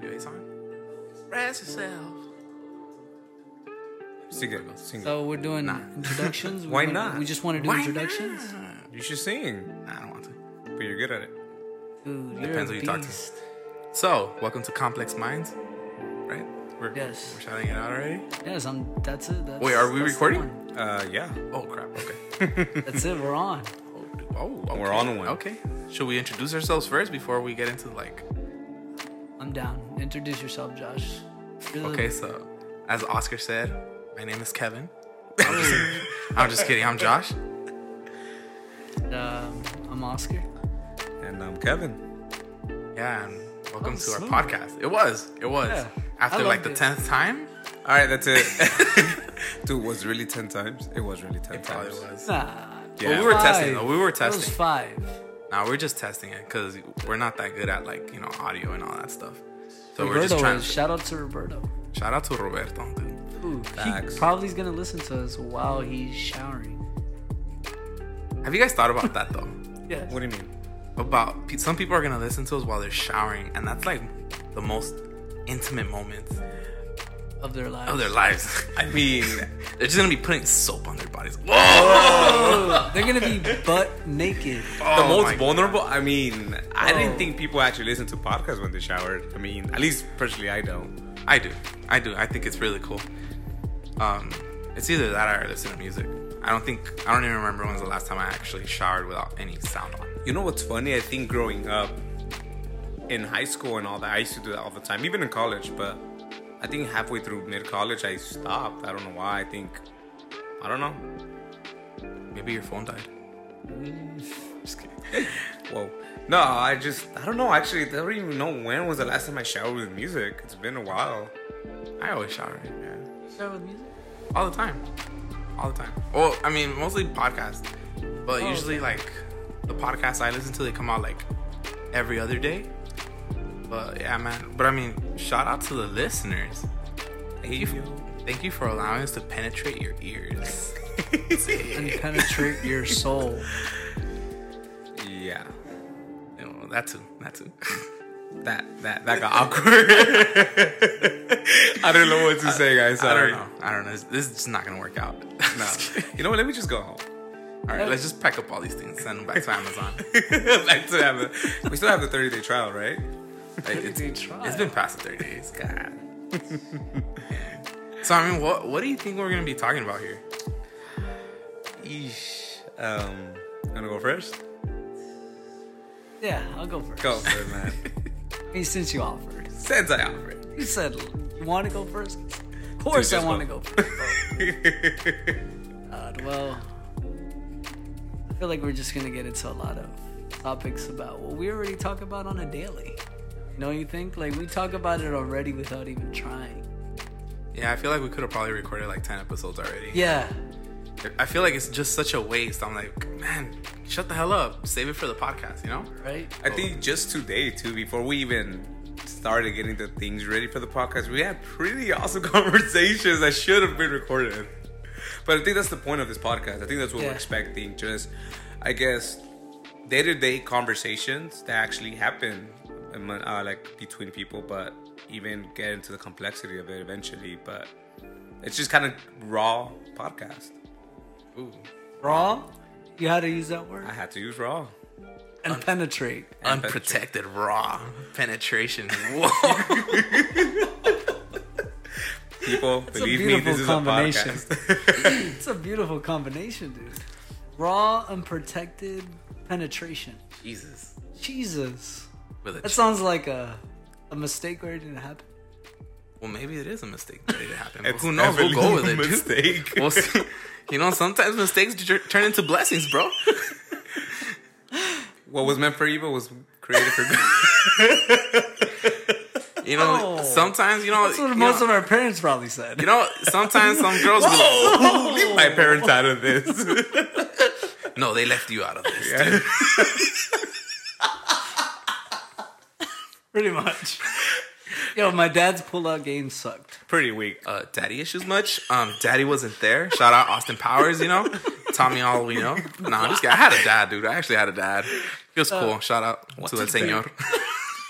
NWA song? Rest yourself. Sing it. Sing it. So we're doing Nah. introductions. Why wanna- not? We just want to do Why introductions. not? You should sing, Nah, I don't want to. but you're good at it. Dude, you're Depends a who you talk to. beast. So, welcome to Complex Minds, right? We're, Yes. We're shouting it out already. Yes, I'm. That's it. That's, Wait, are we recording? Uh, yeah. Oh crap. Okay. That's it. We're on. Oh, okay. We're on one. Okay. Should we introduce ourselves first before we get into like? I'm down. Introduce yourself, Josh. You're the- Okay, so as Oscar said, my name is Kevin. I'm just, I'm just kidding. I'm Josh. Um, I'm Oscar. And I'm Kevin. Yeah, and welcome was to our podcast. It was. It was. Yeah, After like the tenth time, All right, that's it. Dude, it was really ten times? It was really ten it probably times. was. Nah. Yeah. Well, we were Five. testing. Though. We were It was testing. Five. Nah, we're just testing it because we're not that good at like you know audio and all that stuff. So we're just trying. To, Shout out to Roberto. shout out to Roberto, dude. Ooh, Facts. he probably is gonna listen to us while he's showering. Have you guys thought about that though? yeah. What do you mean? About some people are gonna listen to us while they're showering, and that's like the most intimate moments Of their lives. of their lives. I mean, they're just gonna be putting soap on their bodies. Whoa! They're gonna be butt naked. the Oh most my- vulnerable. I mean, I Oh. didn't think people actually listen to podcasts when they showered. I mean, at least personally, I don't. I do. I do. I think it's really cool. Um, it's either that or I listen to music. I don't think I don't even remember when was the last time I actually showered without any sound on. You know what's funny? I think growing up in high school and all that, I used to do that all the time, even in college. But I think halfway through mid college, I stopped. I don't know why. I think I don't know. Maybe your phone died. Mm. Just kidding. Whoa. No, I just I don't know. Actually, I don't even know when was the last time I showered with music. It's been a while. I always shower, man. Start with music. All the time. All the time. Well, I mean, mostly podcasts, but Oh, usually okay. like the podcasts I listen to, they come out like every other day. But yeah, man. But I mean, shout out to the listeners. Thank you. For, thank you for allowing us to penetrate your ears. And penetrate your soul. Yeah. You know, that too. That too. That that that got awkward. I don't know what to say, guys. I don't know. I don't know. This, this is just not gonna work out. No. You know what? Let me just go home. All right, let's just pack up all these things, send them back to Amazon. Back to Amazon. We still have the 30 day trial, right? Like, it's, it's been past the 30 days. God. so I mean, what what do you think we're gonna be talking about here? Eesh. Um, you wanna go first? Yeah, I'll go first. Go for it, man. Hey, since you offered, Since I offered. you said you want to go first. Of course, Dude, I want to go. go first. Uh, well, I feel like we're just gonna get into a lot of topics about what we already talk about on a daily. You know, you think like we talk about it already without even trying. Yeah, I feel like we could have probably recorded like 10 episodes already. Yeah, I feel like it's just such a waste. I'm like, man, shut the hell up. Save it for the podcast, you know? right. I think just today, too, before we even started getting the things ready for the podcast, we had pretty awesome conversations that should have been recorded. But I think that's the point of this podcast. I think that's what Yeah. we're expecting. Just, I guess, day to day conversations that actually happen, among- uh, like between people, but even get into the complexity of it eventually. But it's just kind of raw podcast. Ooh. Raw. You had to use that word I had to use raw. and penetrate. Unprotected raw penetration. Whoa. People, It's a believe me, beautiful this is combination. a podcast. It's a beautiful combination, dude. Raw, unprotected penetration. Jesus. Jesus. With a That ch- sounds like a a mistake where it didn't happen. well, maybe it is a mistake that it happened. But It's who knows? We'll go with a it, dude. mistake. We'll see. You know, sometimes mistakes turn into blessings, bro. what was meant for evil was created for good. You know, Oh. sometimes you know. That's what most know, of our parents probably said. you know, sometimes some girls. Be like, oh, leave my parents out of this. no, they left you out of this. Yeah. Dude. Pretty much. Yo, my dad's pull-out game sucked. Pretty weak. Uh, daddy issues much? Um, daddy wasn't there. Shout out Austin Powers. You know, Tommy me all we know. Nah, I'm just kidding. I had a dad, dude. I actually had a dad. He was cool. Shout out to what's the senor.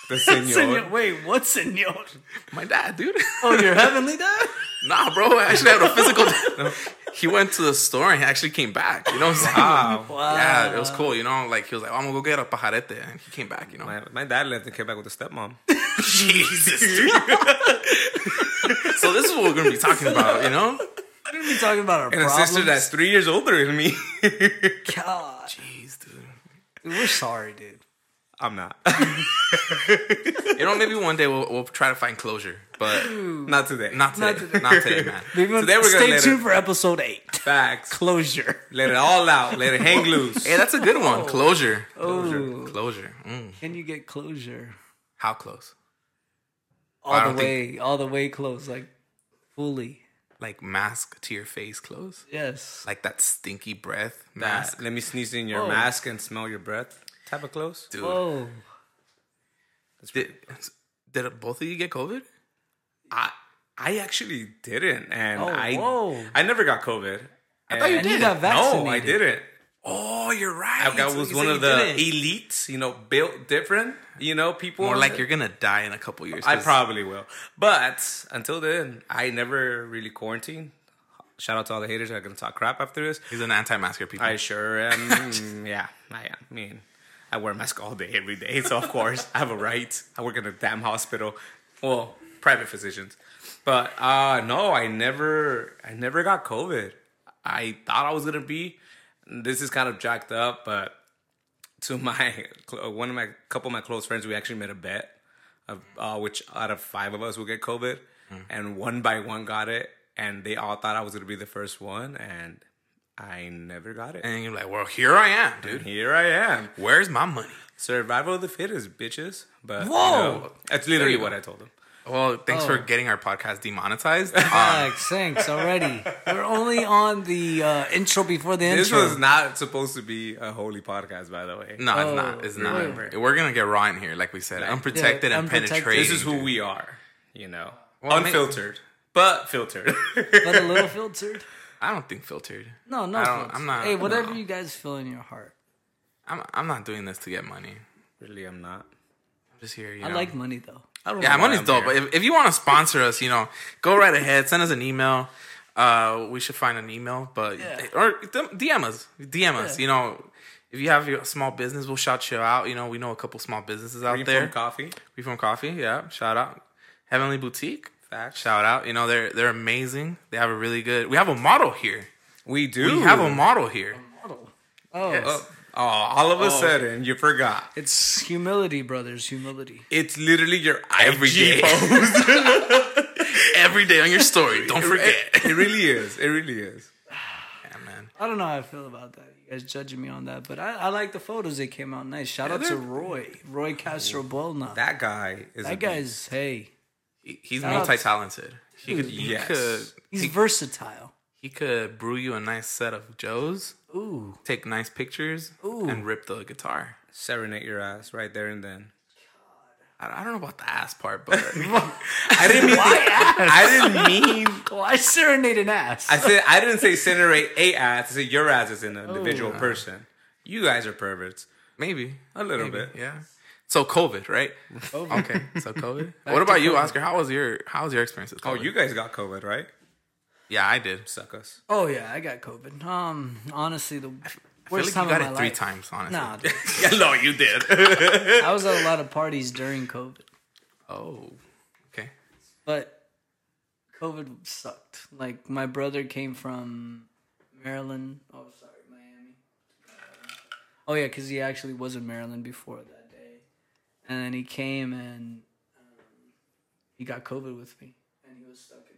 The senor. Senor. Wait, what senor? My dad, dude. Oh, your heavenly dad? nah, bro. I actually had a physical. he went to the store and he actually came back. You know what I'm saying? Wow. Wow. Yeah, it was cool. You know, like he was like, oh, I'm gonna go get a pajarete, and he came back. You know, My, my dad left and came back with a stepmom. Jesus. so this is what we're gonna be talking about. You know? We're gonna be talking about our And a sister that's three years older than me. God, Jeez, dude, we're sorry, dude. I'm not. You know, maybe one day we'll, we'll try to find closure, but not today. not today. today. Not today, man. We're gonna, Today we're gonna stay let tuned it- for episode eight. Facts. Closure. Let it all out. Let it hang loose. Hey, that's a good one. Closure. Oh, Closure. Mm. can you get closure? How close? All don't the think- way, all the way close, like fully. Like mask to your face close? Yes. Like that stinky breath That, mask? let me sneeze in your Whoa. mask and smell your breath. Type of close. Dude. Whoa. Did, did both of you get COVID? I I actually didn't, and Oh, I whoa. I never got COVID. I thought you And you did. got vaccinated. No, I didn't. Oh, you're right. I got, So was one of the didn't. elites, you know, built different, you know, people. More like you're gonna die in a couple years. I probably will. But until then, I never really quarantined. Shout out to all the haters that are going to talk crap after this. He's an anti-masker. People. I sure am. Mm, yeah, I am. I mean, I wear a mask all day, every day. So, of course, I have a right. I work in a damn hospital. Well, private physicians. But uh no, I never I never got COVID. I thought I was going to be. This is kind of jacked up, but to my one of my couple of my close friends, we actually made a bet of uh, which out of five of us would get COVID, and one by one got it, and they all thought I was gonna be the first one, and I never got it. and you're like, well, here I am, dude. Here I am, Where's my money? survival of the fittest, bitches. But you Whoa! know, that's literally what. I told them. Well, thanks for Oh. getting our podcast demonetized. Um, Thanks, thanks already. We're only on the uh, intro before the This intro. This was not supposed to be a holy podcast, by the way. no, it's Oh, not. It's not. remember. We're gonna get raw in here, like we said, unprotected Yeah, and unprotected. penetrating. This is who we are, you know, Well, I mean- unfiltered, but filtered. but a little filtered. I don't think filtered. No, no. I don't, I'm not- Hey, whatever no. you guys feel in your heart. I'm. I'm not doing this to get money. really, I'm not. I'm just here. You I know. like money though. I don't Yeah, know money's I'm dope. here. But if, if you want to sponsor us, you know, go right ahead. Send us an email. Uh, we should find an email, but Yeah. or DM us. DM us. Yeah. You know, if you have your small business, we'll shout you out. You know, we know a couple small businesses out Free there. coffee. We from Coffee, yeah. Shout out, Heavenly Boutique. Facts. Shout out. You know, they're they're amazing. They have a really good. We have a model here. We do. We have a model here. Oh, Yes. Oh, oh, all of a oh. sudden you forgot. it's humility, brothers. Humility. It's literally your Every IG Every day on your story. Don't forget. it really is. It really is. Yeah, man. I don't know how I feel about that. You guys judging me on that, but I, I like the photos. They came out nice. Shout out to Roy, Roy Castro Buena. That, That guy is. a- guy's hey, He, he's Shout multi-talented. He could. He Yes. could. he's He, versatile. he could brew you a nice set of Joes. Ooh, Take nice pictures Ooh. and rip the guitar. serenade your ass right there and then. I, I don't know about the ass part, but I didn't mean. Why? I didn't mean. well, I serenade an ass. I said I didn't say serenade a ass. I said your ass is an Oh. individual person. You guys are perverts. maybe A little Maybe, bit. yeah. So COVID, right? Okay, so COVID. what about you, Oscar? How was your How was your experience with Oh, you guys got COVID, right? Yeah, I did. Suck us. oh yeah, I got COVID. Um, honestly, the I feel worst like time you got of it my three life. times, honestly. Nah. Yeah, no, you did. I was at a lot of parties during COVID, Oh, okay. but COVID sucked. Like my brother came from Maryland. Oh, sorry, Miami. Oh yeah, because he actually was in Maryland before that day, and then he came and um, he got COVID with me, and he was stuck in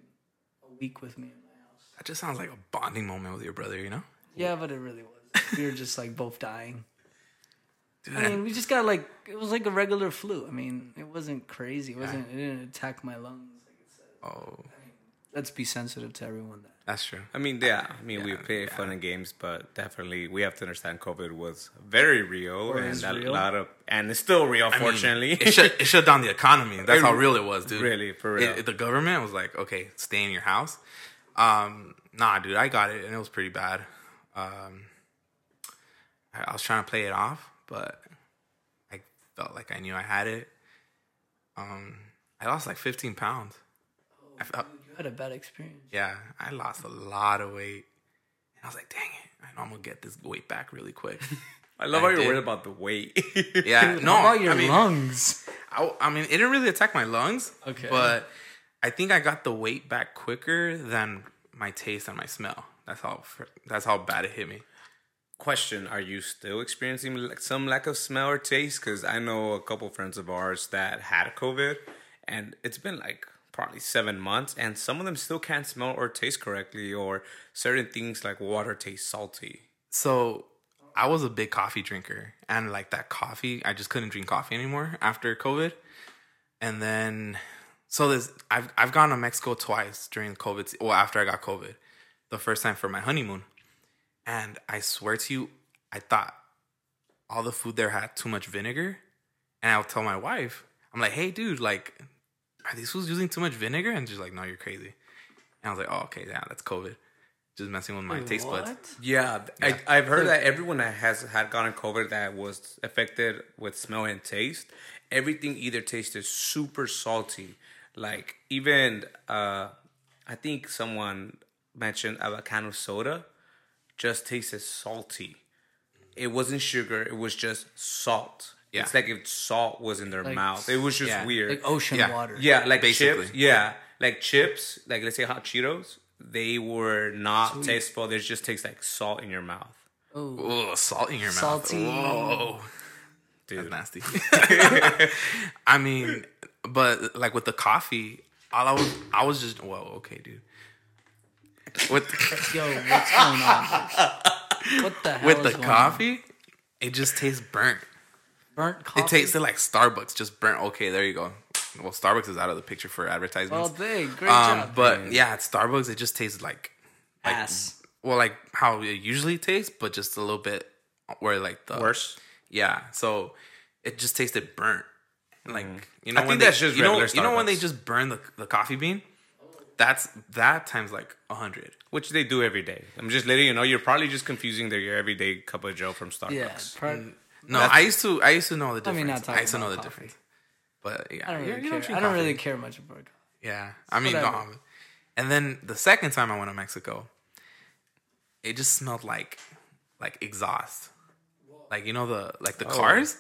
a week with me in my house. That just sounds like a bonding moment with your brother, you know? Yeah, but it really was. We were just like both dying. Dude, I mean, we just got like it was like a regular flu. I mean, it wasn't crazy. It wasn't. It didn't attack my lungs. Like it said. oh, Let's be sensitive to everyone. That that's true. I mean, yeah. I mean, we Yeah, play yeah. fun and games, but definitely we have to understand COVID was very real Or and a real. lot of, and it's still real. I mean, Unfortunately, it shut it shut down the economy. That's It- how real it was, dude. really, for real. It- the government was like, okay, stay in your house. Um, nah, dude, I got it, and it was pretty bad. Um, I, I was trying to play it off, but I felt like I knew I had it. Um, I lost like 15 pounds. I felt, You had a bad experience. yeah, I lost a lot of weight. And I was like, dang it, I know I'm gonna get this weight back really quick. I love I how you're did. worried about the weight. Yeah, no, How about your I mean, lungs? I, I mean, it didn't really attack my lungs. Okay. But I think I got the weight back quicker than my taste and my smell. That's how that's how bad it hit me. Question: Are you still experiencing some lack of smell or taste? Because I know a couple friends of ours that had COVID, and it's been like probably seven months, and some of them still can't smell or taste correctly, or certain things like water taste salty. So I was a big coffee drinker, and like that coffee, I just couldn't drink coffee anymore after COVID. And then, so this, I've I've gone to Mexico twice during COVID. Well, after I got COVID, the first time for my honeymoon, and I swear to you, I thought all the food there had too much vinegar, and I'll tell my wife, I'm like, hey, dude, like, are these foods using too much vinegar? And she's like, no, you're crazy. And I was like, oh, okay, yeah, that's COVID, just messing with my taste buds. What? Yeah, I, I've heard that everyone that has had gotten COVID that was affected with smell and taste, everything either tasted super salty, like even uh, I think someone mentioned a can of soda just tasted salty. It wasn't sugar; it was just salt. Yeah. It's like if salt was in their Like- mouth. It was just Yeah. weird. Like ocean Yeah. water. Yeah, like Basically. chips. Yeah, like chips. Like let's say hot Cheetos. They were not tasteful. They just taste like salt in your mouth, Oh, Ugh, salt in your Salty. mouth. Whoa. dude. That's nasty. I mean, but like with the coffee, all I was, I was just, whoa, okay, dude. With yo, what's going on? What the hell? with is the going coffee, it just tastes burnt. On? burnt coffee. It tasted like Starbucks, just burnt. Okay, there you go. Well, Starbucks is out of the picture for Well, advertisements. dang, great um, job. but yeah, at Starbucks, it just tastes like, like, ass. well, like how it usually tastes, but just a little bit where like the Worse. Yeah, so it just tasted burnt. Like you know, I when think they, that's just you know, regular you know when they just burn the the coffee bean. That's that times like a hundred. Which they do every day. I'm just letting you know. You're probably just confusing their your everyday cup of Joe from Starbucks. Yeah, Starbucks. No, I used to I used to know the I difference. mean, I, not talking used to know the coffee. difference. But yeah, I don't really care. I don't really care much about coffee. Yeah, I mean, um, and then the second time I went to Mexico, it just smelled like like exhaust, like you know the like the cars.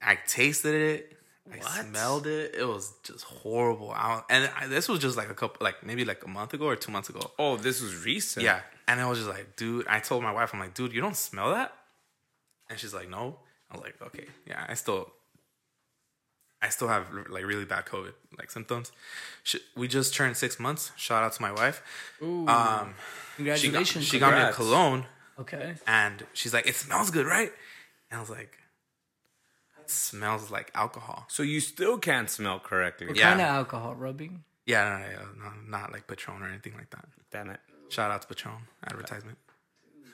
I tasted it. I What? smelled it. It was just horrible. I, and I, this was just like a couple, like maybe like a month ago or two months ago. Oh, this was recent. Yeah, and I was just like, dude. I told my wife, I'm like, dude, you don't smell that? And she's like, no. I was like, okay, yeah. I still, I still have like really bad COVID like symptoms. She, we just turned six months. Shout out to my wife. Um, she got, Congratulations. she got me a cologne, okay. and she's like, it smells good, right? And I was like, it smells like alcohol. So you still can't smell correctly. What Yeah. kind of alcohol rubbing? Yeah, no, no, no, no, not like Patron or anything like that. Damn it. Shout out to Patron advertisement.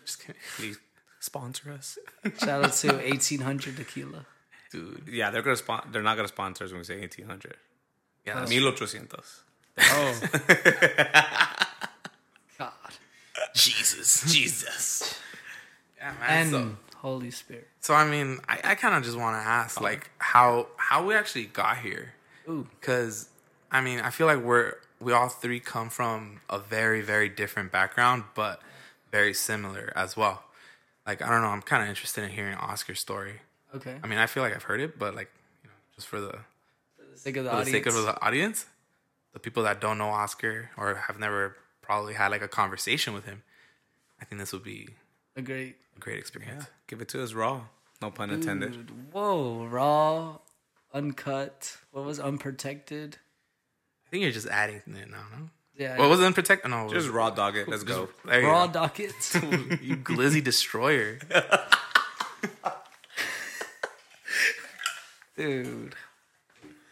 Just kidding, Please sponsor us. Shout out to 1800 tequila. dude. yeah, they're gonna spon- They're not gonna sponsor us when we say 1800. Yeah, that's 1800. Oh. God. Jesus, Jesus. Yeah, man. And so, Holy Spirit. so I mean, I, I kind of just want to ask, oh. like, how how we actually got here, Ooh. because I mean, I feel like we're we all three come from a very very different background, but very similar as well. Like, I don't know, I'm kind of interested in hearing Oscar's story. Okay. I mean, I feel like I've heard it, but like, you know, just for the For the sake of the for the audience. sake of the audience, the people that don't know Oscar or have never probably had like a conversation with him, I think this would be a great. a great experience. Give it to us raw. No pun intended. Dude, whoa. Raw, uncut. What was unprotected? I think you're just adding it now, no? Yeah. What was it unprotected? No, Just raw dog it. Let's go. there you raw go. docket. you glizzy destroyer. Dude.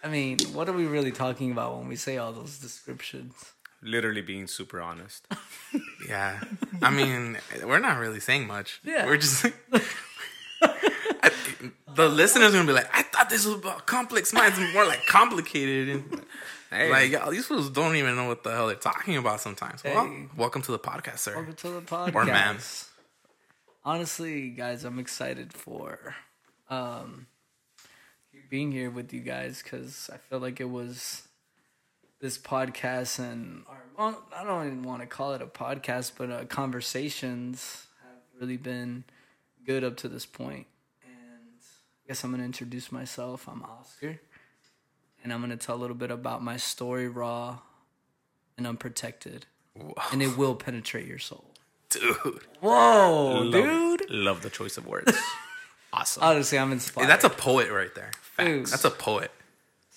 I mean, what are we really talking about when we say all those descriptions? Literally being super honest. Yeah, I mean, we're not really saying much. Yeah. we're just. I, the listeners gonna be like, I thought this was about complex minds, more like complicated, and Hey. like y'all, these fools don't even know what the hell they're talking about sometimes. Well, Hey. welcome to the podcast, sir. Welcome to the podcast. Or ma'am. Honestly, guys, I'm excited for um being here with you guys because I feel like it was this podcast and our, well, I don't even want to call it a podcast, but uh, conversations have really been good up to this point. And I guess I'm gonna introduce myself. I'm Oscar, and I'm gonna tell a little bit about my story, raw and unprotected, and it will penetrate your soul. Dude, Whoa, Love- dude! Love the choice of words. awesome. Honestly, I'm inspired. that's a poet right there. Dude. Facts. That's a poet.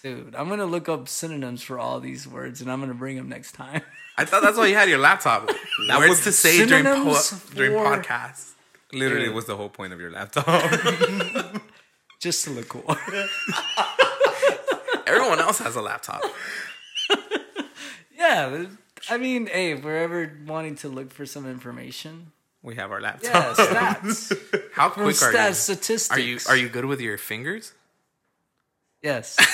Dude, I'm gonna look up synonyms for all these words, and I'm gonna bring them next time. I thought that's why you had your laptop. Words was to say during po- synonyms during podcasts. Literally Dude. was the whole point of your laptop. Just to look cool. Everyone else has a laptop. yeah, I mean, hey, if we're ever wanting to look for some information, we have our laptop. yeah, stats, How From quick are stats, you? statistics. Are you are you good with your fingers? Yes.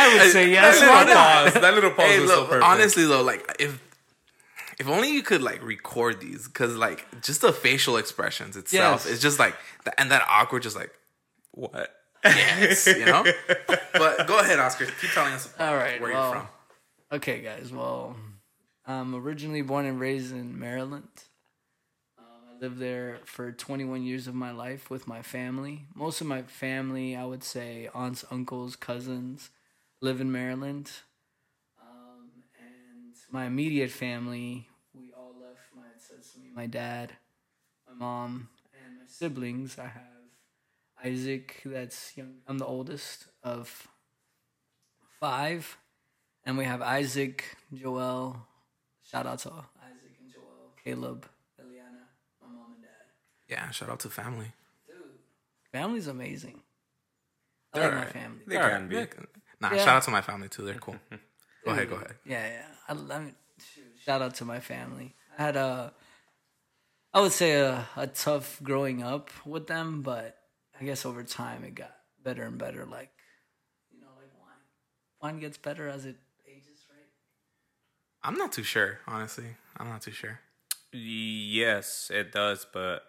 I would say yes. that little pause. That little pause Hey, was so perfect. honestly though, like if if only you could like record these, because like just the facial expressions itself Yes. is just like th- and that awkward, just like what? yes, you know. But go ahead, Oscar. Keep telling us All right. where well, you're from. Okay, guys. Well, I'm originally born and raised in Maryland. Um, I lived there for 21 years of my life with my family. Most of my family, I would say, aunts, uncles, cousins, live in Maryland. And my immediate family, we all left. My me, my dad, my mom, and my siblings. I have Isaac. That's young. I'm the oldest of five. And we have Isaac, Joel. Shout out to Isaac and Joel, Caleb, Eliana, my mom and dad. Yeah, shout out to family. Dude, family's amazing. I They're like my family. They All can be. Nah, Yeah. shout out to my family too. They're cool. go ahead, go ahead. Yeah, yeah. I, I mean, shout out to my family. I had a, I would say a, a tough growing up with them, but I guess over time it got better and better. Like, you know, like wine. Wine gets better as it ages, right? I'm not too sure, honestly. I'm not too sure. Yes, it does, but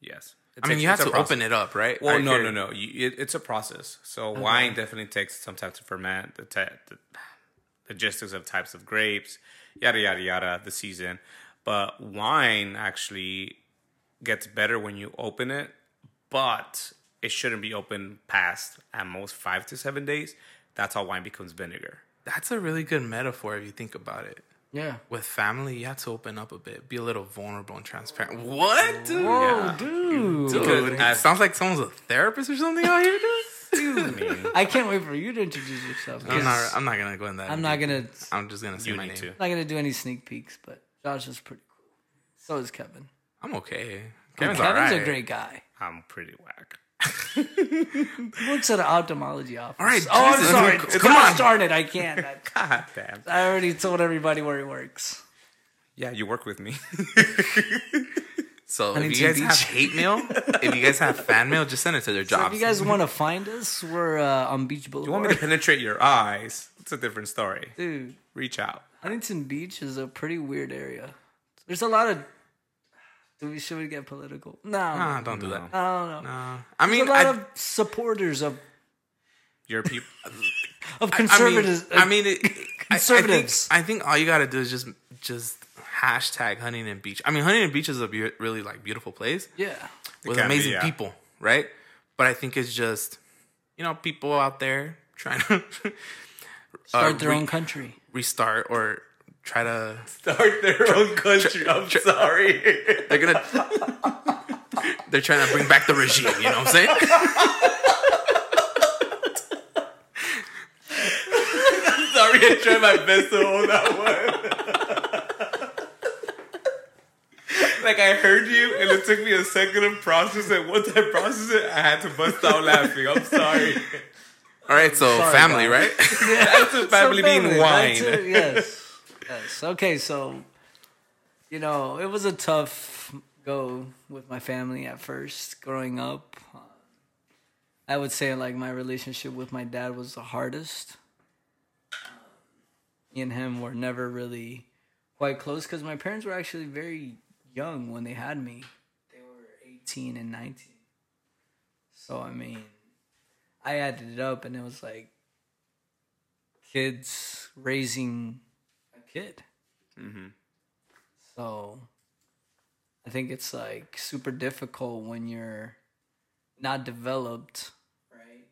yes. It I mean, takes- you have to process. open it up, right? Well, I no, hear- no, no. You, it, it's a process. So wine definitely takes some time to ferment. The, te- the logistics of types of grapes, yada yada yada. The season, but wine actually gets better when you open it, but it shouldn't be open past at most five to seven days. That's how wine becomes vinegar. That's a really good metaphor if you think about it. Yeah. With family, you have to open up a bit, be a little vulnerable and transparent. What, dude? Whoa, Yeah. dude. Dude, Because it as- sounds like someone's a therapist or something out here, dude. I mean, I can't wait for you to introduce yourself. I'm 'cause not. I'm not gonna go in that. I'm not gonna. I'm just gonna say you my need name. to. not gonna do any sneak peeks, but Josh is pretty cool. So is Kevin. I'm okay. Kevin's, Kevin's, alright. a great guy. I'm pretty whack. He works at an ophthalmology office. All right, Oh, I'm sorry. Come Come on. on, started. I can't. I, God damn. I already told everybody where he works. Yeah, you work with me. So if you guys have hate mail, if you guys have fan mail, just send it to their So jobs. if you guys want to find us, we're uh, on Beach Boulevard. you want me to penetrate your eyes? It's a different story. Dude, Reach out. Huntington Beach is a pretty weird area. There's a lot of. Do we should we get political? No, Nah, don't do that. I don't know. Nah. I There's mean, a lot I, of supporters of Your people. of I mean, conservatives. I mean, it, I- Conservatives. I think, I think all you gotta do is just just hashtag Huntington Beach. I mean, Huntington Beach is a be- really like beautiful place yeah. with can be, amazing yeah. people, right? But I think it's just you know people out there trying to Start uh, their re- own country. restart or try to. Start their own country. I'm sorry. They're gonna. they're trying to bring back the regime. You know what I'm saying? sorry, I tried my best to hold that one. Like I heard you, and it took me a second to process it. Once I processed it, I had to bust out laughing. I'm sorry. All right, so Sorry, family, guys. right? That's a family So being family, wine. that's yes. yes. Okay, so you know, it was a tough go with my family at first growing up. I would say like my relationship with my dad was the hardest. Me and him were never really quite close because my parents were actually very young when they had me. They were 18 and 19. So I mean, I added it up and it was like kids raising a kid. Mhm. So I think it's like super difficult when you're not developed, right?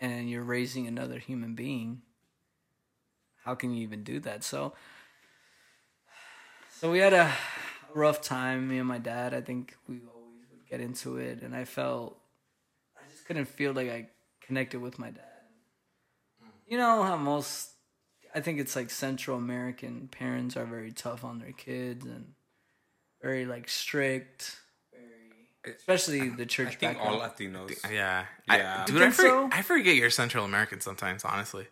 And you're raising another human being. How can you even do that? So so we had a rough time, me and my dad. I think we always would get into it and I felt I just couldn't feel like I connected with my dad. Mm. You know how most I think it's like Central American parents are very tough on their kids and very like strict, very especially the I church think all. Latinos. Yeah. Yeah. I, dude, I, think for, so? I forget you're Central American sometimes, honestly.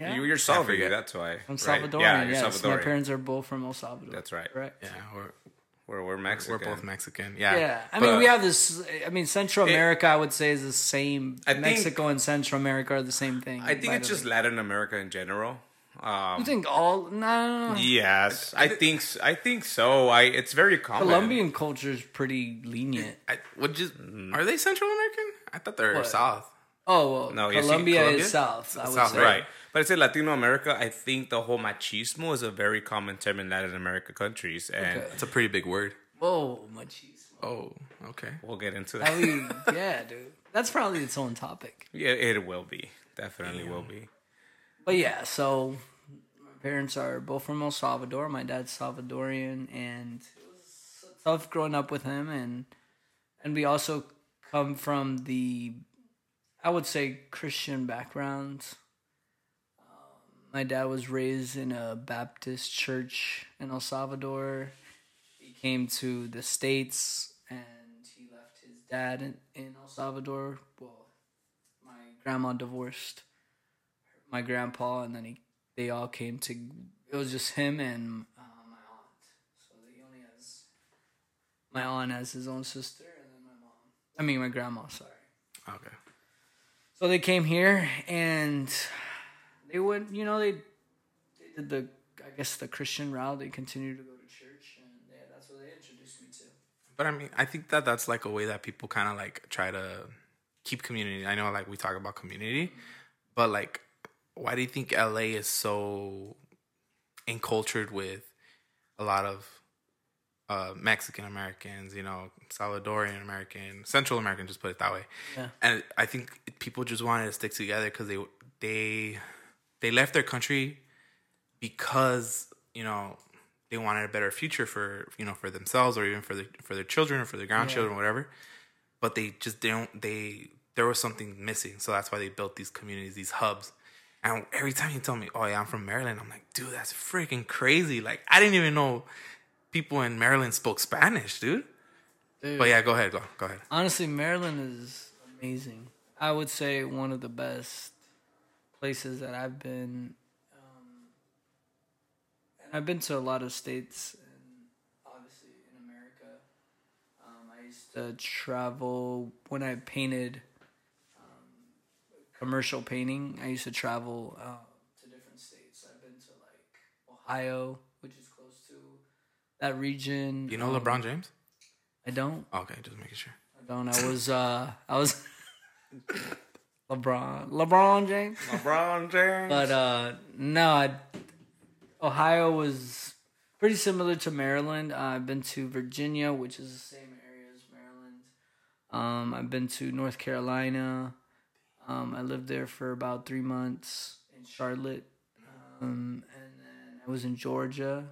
yeah. You, you're Salvadorian, that's why. I'm right? Yeah, you're yes, my parents are both from El Salvador. That's right. Correct. Yeah, we're, We're, we're Mexican. we're both Mexican. Yeah. Yeah, I But- mean, we have this. I mean, Central America, I would say, is the same. I think- Mexico and Central America are the same thing. I think it's just way. Latin America in general. Um, You think all? No, yes, I think s- I think so. I it's very common. Colombian culture is pretty lenient. I, would just are they Central American? I thought they were What? South. Oh well, No, you Colombia, Colombia? is south. I would South, say. right? But it's in Latino America. I think the whole machismo is a very common term in Latin America countries, and Okay. It's a pretty big word. Oh, machismo. Oh, okay. we'll get into I that. mean, yeah, dude. That's probably its own topic. yeah, it will be definitely will be. But yeah, so my parents are both from El Salvador. My dad's Salvadorian, and it was tough growing up with him. And and we also come from the, I would say, Christian backgrounds. My dad was raised in a Baptist church in El Salvador. He came to the states, and he left his dad in, in El Salvador. Well, my grandma divorced my grandpa, and then he they all came to. It was just him and uh, my aunt. So he only has my aunt as his own sister, and then my mom. I mean, my grandma. Sorry. Okay. So they came here, and they went. You know, they, they did the. I guess the Christian route. They continued to go to church, and yeah, that's what they introduced me to. But I mean, I think that that's like a way that people kind of like try to keep community. I know, like we talk about community, but like, why do you think LA is so encultured with a lot of uh, Mexican Americans? You know, Salvadorian American, Central American. Just put it that way. Yeah. And I think people just wanted to stick together because they they they left their country because you know they wanted a better future for you know for themselves or even for the for their children or for their grandchildren or whatever but they just don't. they there was something missing so that's why they built these communities these hubs and every time you tell me oh yeah i'm from maryland i'm like dude that's freaking crazy like i didn't even know people in maryland spoke spanish dude Dude. but yeah go ahead go, go ahead Honestly, Maryland is amazing. I would say one of the best places that I've been. Um, and I've been to a lot of states, and obviously in America. Um, I used to travel when I painted um, commercial painting. I used to travel uh, to different states. I've been to like Ohio, which is close to that region. you know Um, lebron james I don't. okay just making sure I don't. I was uh I was LeBron LeBron James. LeBron James. But uh no, I, Ohio was pretty similar to Maryland. Uh, I've been to Virginia, which is the same area as Maryland. Um, I've been to North Carolina. Um, I lived there for about three months in Charlotte. Um, and then I was in Georgia.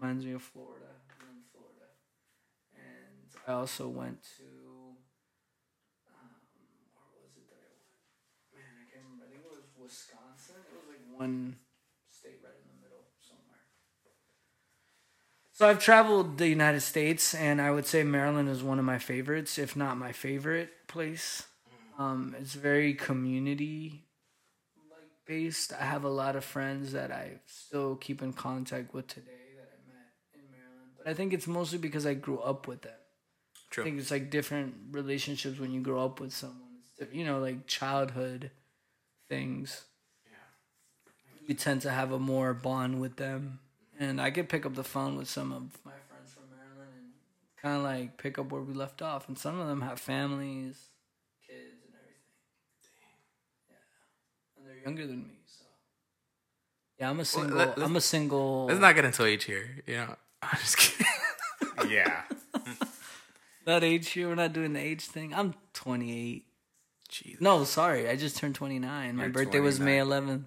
Reminds me of Florida. I'm in Florida. And I also went to um, where was it that I went? Man, I can't remember. I think it was Wisconsin. It was like one state right in the middle somewhere. So I've traveled the United States, and I would say Maryland is one of my favorites, if not my favorite place. Um, it's very community based. I have a lot of friends that I still keep in contact with today that I met in Maryland, but I think it's mostly because I grew up with them. True. I think it's like different relationships when you grow up with someone. You know, like childhood things. Yeah. You tend to have a more bond with them. And I could pick up the phone with some of my friends from Maryland and kind of like pick up where we left off, and some of them have families, kids, and everything. Yeah, and they're younger than me, so yeah, I'm a single. let's- I'm a single. Let's not get into age here. You know, I'm just kidding. Yeah. that age here. We're not doing the age thing. I'm 28. Jeez. No, sorry, I just turned 29. My You're birthday was May 11th.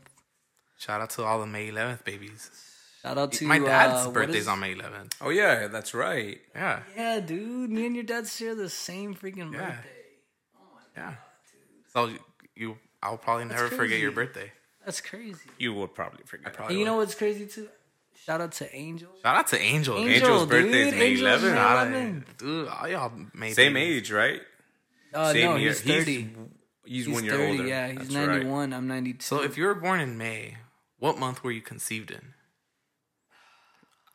Shout out to all the May 11th babies. Shout out to My dad's uh, birthday's is- on May 11th. Oh yeah, that's right. Yeah, Yeah, dude, me and your dad share the same freaking Yeah. birthday. yeah. So you, you I'll probably never forget your birthday. That's crazy. You would probably forget. Probably And you know what's crazy too? Shout out to Angel. Shout out to Angel. Angel, Angel's birthday is. May Angel's 11th. May Shout out- 11th. dude, all y'all made Same babies. age, right? Uh, Same no, year. he's 30. He's, He's one year 30, older. yeah. He's That's right. 91. I'm 92. So if you were born in May, what month were you conceived in?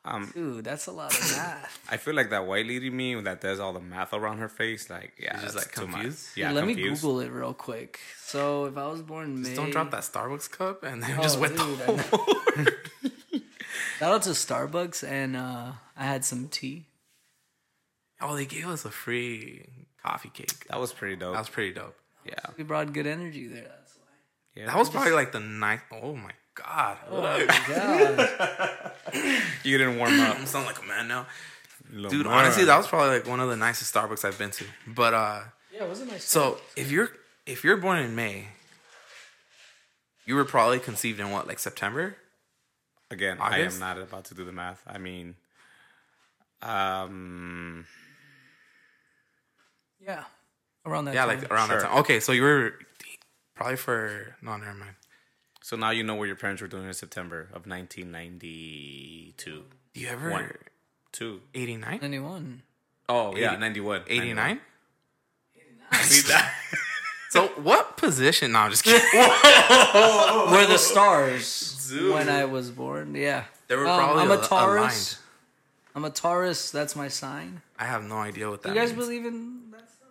Um, Dude, that's a lot of math. I feel like that white lady meme that does all the math around her face. Like, yeah, She's just, like, too much. confused? Yeah, Let me. Google it real quick. So if I was born in May. Just don't drop that Starbucks cup and then Oh, just went dude, the I know. whole Shout out to Starbucks, and uh, I had some tea. Oh, they gave us a free coffee cake. That was pretty dope. That was pretty dope. yeah, We brought good energy there. That's why. yeah. That was probably like the ninth. Oh my god. God. you didn't warm up, I'm sounding like a man now. Little Dude, honestly, that was probably like one of the nicest Starbucks I've been to. But uh yeah, it wasn't my so if you're if you're born in May, you were probably conceived in what, like September? Again, I am not about to do the math. I mean, um, Yeah, around that Yeah, time. like around that time. Okay, so you were probably for no, never mind. so now you know what your parents were doing in September of 1992. Do you ever One. Two. 89? 91. Oh yeah, 80 91. 89? 91. So what position? No, I'm just kidding. Were the stars when I was born? Yeah. They were Um, probably I'm a al- Taurus. I'm a Taurus. That's my sign. I have no idea what that You guys means. believe in that stuff?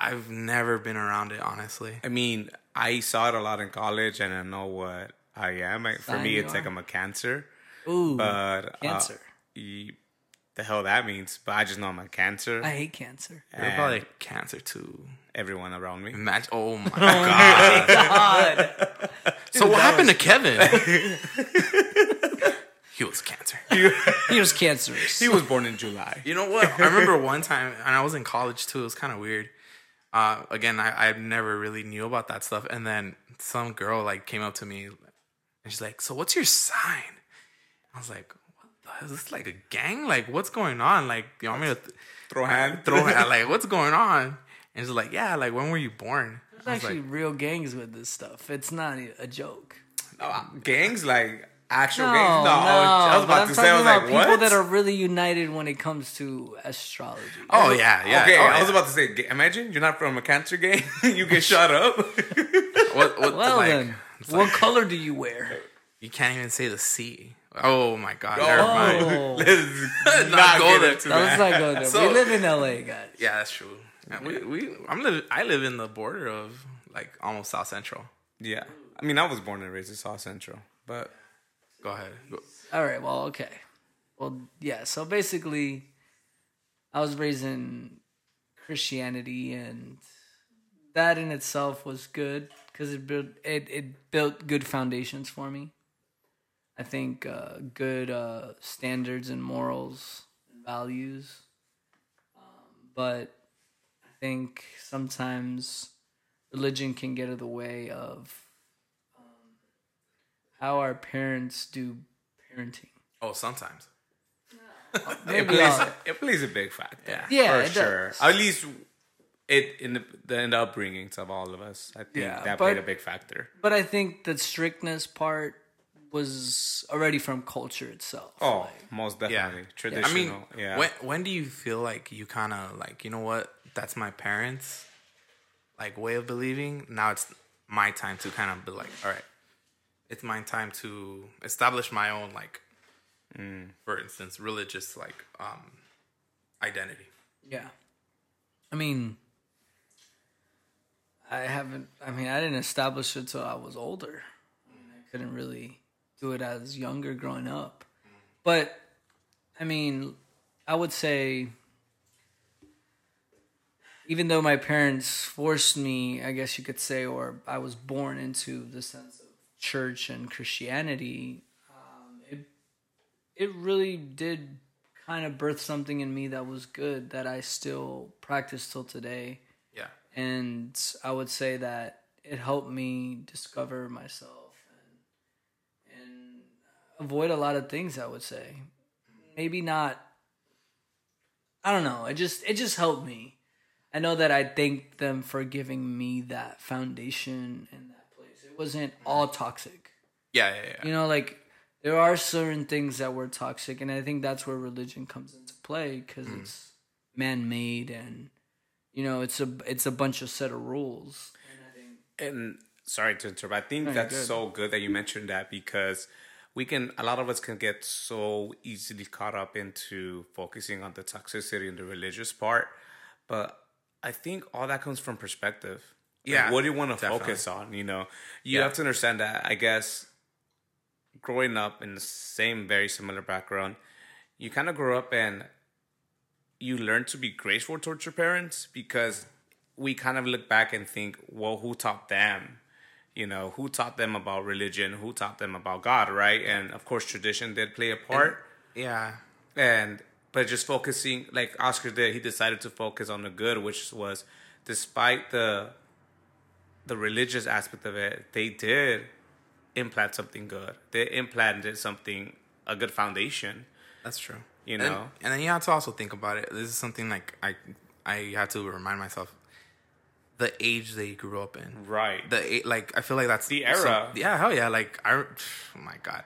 I've never been around it, honestly. I mean, I saw it a lot in college, and I know what I am. Like, for me, you it's like? I'm a Cancer. Ooh, But uh, Cancer. you- the hell that means? But I just know I'm a Cancer. I hate Cancer. You're and probably cancer too. Everyone around me. Imagine. Oh my god. God. so what happened to Kevin? he was cancer. he was cancerous. He was born in July. You know what? I remember one time, and I was in college too. It was kind of weird. Uh, again, I, I never really knew about that stuff, and then some girl like came up to me, and she's like, "So what's your sign?" I was like, "What? Is this like a gang? Like, what's going on? Like, you want me to th- Throw hand. throw? Hand? Like, what's going on?" And she's like, "Yeah, like when were you born?" I There's actually like, real gangs with this stuff. It's not a joke. Uh, gangs like actual No, gangs. no, No, I was but about I'm to say. I was about like, people what? that are really united when it comes to astrology. "Oh yeah, yeah." okay, oh, I was yeah. about to say. Imagine you're not from a cancer gang. you get shot up. What, what, Well like, then, what like, color do you wear? you can't even say the C. Oh my god, never mind. Oh, Let's Not go get there. into that was that. like go there. So- we live in LA, guys. Yeah, that's true. Yeah, We, we, I'm live, I live in the border of like almost South Central. Yeah, I mean, I was born and raised in South Central, but Go ahead. Go. All right. Well, okay. Well, yeah. So basically, I was raised in Christianity, and that in itself was good because it built it, it built good foundations for me. I think uh, good uh, standards and morals and values, um, but I think sometimes religion can get in the way of um, how our parents do parenting. Oh, sometimes. it plays, it plays a big factor. Yeah. Yeah, for it sure. does. At least it in the, the, in the upbringings of all of us. I think Yeah, that but- played a big factor. But I think the strictness part was already from culture itself. Oh, Like, most Yeah. definitely I traditional. mean, yeah. when when do you feel like you kind of like you know what? That's my parents' like way of believing. Now it's my time to kind of be like, all right, it's my time to establish my own like, for instance, religious like um identity. yeah. I mean, I haven't. I mean, I didn't establish it till I was older. I, mean, I couldn't really do it as younger growing up. But I mean, I would say even though my parents forced me, I guess you could say, or I was born into the sense of church and Christianity, um, it it really did kind of birth something in me that was good that I still practice till today. Yeah. And I would say that it helped me discover myself avoid a lot of things. I would say, maybe not. I don't know. It just it just helped me. I know that I thank them for giving me that foundation and that place. It wasn't all toxic. Yeah, yeah, yeah. You know, like there are certain things that were toxic, and I think that's where religion comes into play because mm. it's man-made and you know it's a it's a bunch of set of rules. And I think And sorry to interrupt. I think you're that's good. so good that you mentioned that because we can a lot of us can get so easily caught up into focusing on the toxicity and the religious part, but I think all that comes from perspective. Like, Yeah, what do you want to definitely. focus on? You know, you Yeah. have to understand that. I guess growing up in the same very similar background, you kind of grow up and you learn to be grateful towards your parents because we kind of look back and think, well, who taught them? You know, who taught them about religion? Who taught them about God, right? And of course, tradition did play a part. Yeah. And, but just focusing, like Oscar did, he decided to focus on the good, which was despite the the religious aspect of it, they did implant something good. They implanted something, a good foundation. That's true. You And- know? and, then you have to also think about it. This is something like I, I have to remind myself, the age they grew up in. Right. The like I feel like that's The era. some- yeah, hell yeah. Like I, oh my god,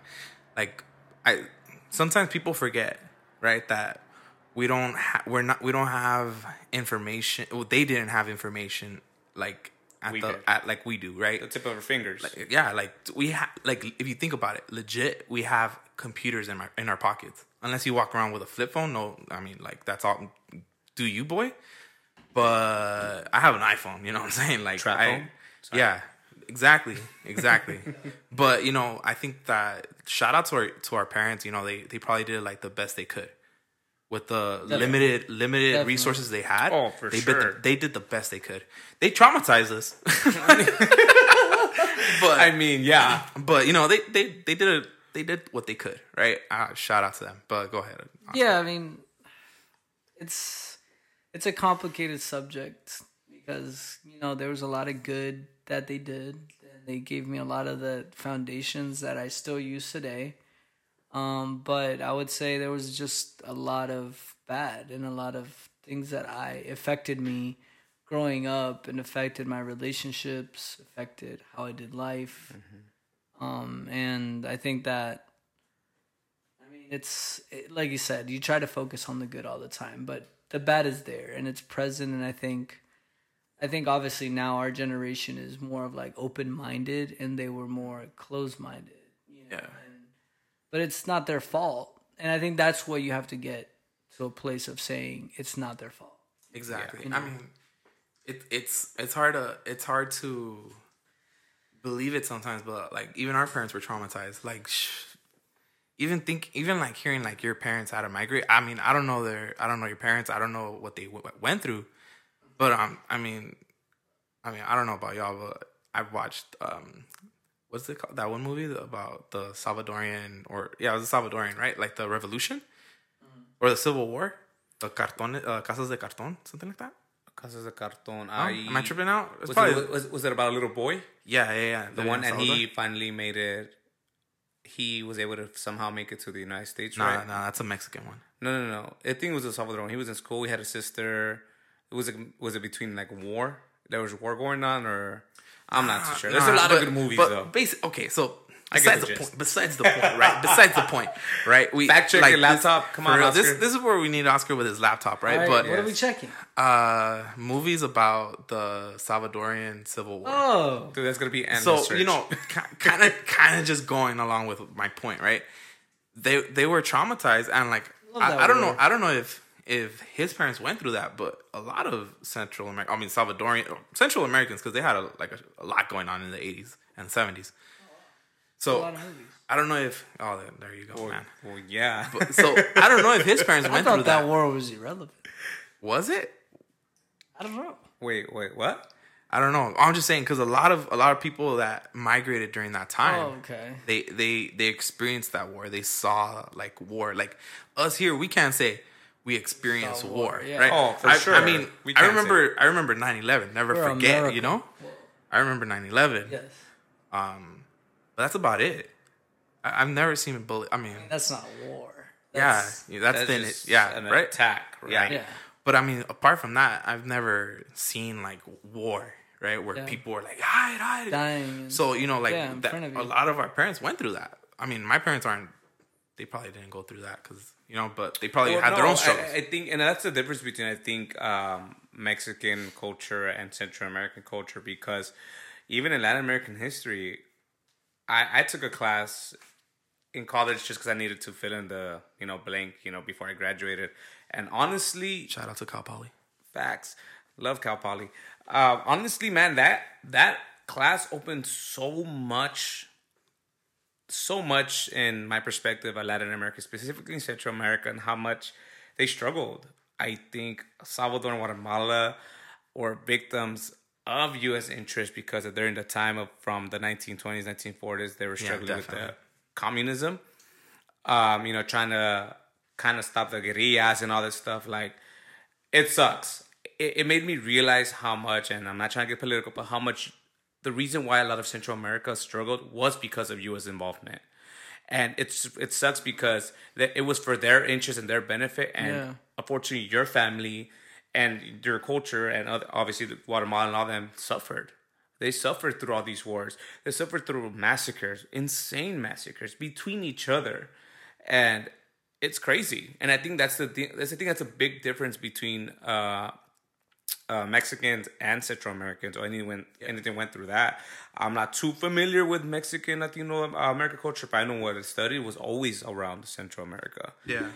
like I. Sometimes people forget, right? That we don't. Ha- we're not. We don't have information. Well, they didn't have information like at We the did. at like we do, right? the tip of our fingers. yeah, like we have like if you think about it, legit, we have computers in my in our pockets. Unless you walk around with a flip phone, no, I mean like that's all. Do you, boy? But I have an iPhone. You know what I'm saying? Like, Trap I, yeah, exactly, exactly. but you know, I think that shout out to our to our parents. You know, they they probably did like the best they could with the limited limited Definitely. resources they had. Oh, for they sure. Did the, they did the best they could. They traumatized us. but I mean, yeah. but you know they they they did a they did what they could right uh, shout out to them but go ahead yeah, I mean, it's it's a complicated subject because you know there was a lot of good that they did, and they gave me a lot of the foundations that I still use today. Um, but I would say there was just a lot of bad and a lot of things that I affected me growing up and affected my relationships, affected how I did life. Um, and I think that I mean, it's it, like you said, you try to focus on the good all the time, but the bad is there and it's present. And I think, I think obviously now our generation is more of like open minded, and they were more closed minded. You know? Yeah. And, but it's not their fault, and I think that's what you have to get to a place of saying it's not their fault. exactly Yeah. i mean it, it's it's hard to it's hard to believe it sometimes but like even our parents were traumatized like sh- even think even like hearing like your parents had to migrate i mean i don't know their i don't know your parents i don't know what they w- went through but um i mean i mean i don't know about y'all but i've watched um what's it called that one movie about the salvadorian or yeah it was a salvadorian right like the revolution or the civil war the carton uh, casas de carton something like that Casas de Cartón. Oh, I, am I tripping out? Was, probably it, was, was it about a little boy? yeah, yeah, yeah. The one, and he finally made it. He was able to somehow make it to the United States, Nah, right? nah, that's a Mexican one. No, no, no. I think it was a Salvador. He was in school. He had a sister. It was a, was it between like war? There was war going on, or I'm not too sure. There's a lot but- of good movies but though. Basic, okay, so besides the the, point, besides the point, right? Besides the point, right? We Fact check your this- laptop. Come on, real, Oscar. This this is where we need Oscar with his laptop, right? Right, but what are we checking? uh, movies about the Salvadorian Civil War. Oh, Dude, that's gonna be endless so search. you know, kind of, kind of just going along with my point, right? They they were traumatized, and like I, I don't know. I don't know if if his parents went through that, but a lot of Central America, I mean Salvadorian Central Americans, because they had a, like a, a lot going on in the eighties and seventies. A So lot of movies. I don't know if oh there, there you go, well, man. well, yeah. So I don't know if his parents I went thought through that that. war was irrelevant. Was it? I don't know. Wait, wait, what? I don't know. I'm just saying because a lot of a lot of people that migrated during that time, Oh, okay. they they they experienced that war. They saw like war. Like us here, we can't say we experienced war, war, yeah. right? Oh, for I, I mean, We I remember I remember 9/11. Never We're forget, American. you know. I remember 9/11. Yes. Um, but that's about it. I, I've never seen a bullet. I mean, That's not war. yeah, That's, yeah, that's, then just it. Yeah, an right. attack, right? Yeah. Yeah. But I mean, apart from that, I've never seen like war, right? Where Yeah. people are like, hide, hide. Dying. So, you know, like Yeah, that, of a lot of our parents went through that. I mean, my parents aren't, they probably didn't go through that because, you know, but they probably Well, had their own struggles. I, I think, and that's the difference between I think um, Mexican culture and Central American culture because even in Latin American history, I, I took a class in college just because I needed to fill in the you know blank you know before I graduated, and honestly, Shout out to Cal Poly. Facts. Love Cal Poly. Uh, honestly, man, that that class opened so much, so much in my perspective of Latin America, specifically in Central America, and how much they struggled. I think Salvador and Guatemala were victims of U.S. interest because during the time of from the 1920s, 1940s, they were struggling with the communism. Um, you know, trying to kind of stop the guerrillas and all this stuff. Like, it sucks. It, it made me realize how much, and I'm not trying to get political, but how much the reason why a lot of Central America struggled was because of U.S. involvement, and it's it sucks because that it was for their interest and their benefit, and Yeah. unfortunately, your family and their culture and other, obviously the Guatemala and all them suffered. They suffered through all these wars. They suffered through massacres, insane massacres between each other, and it's crazy. And I think that's the thing. That's I think that's a big difference between uh, uh, Mexicans and Central Americans, or anyone anything went through that. I'm not too familiar with Mexican Latino uh, American culture, but I know what I studied was always around Central America. Yeah.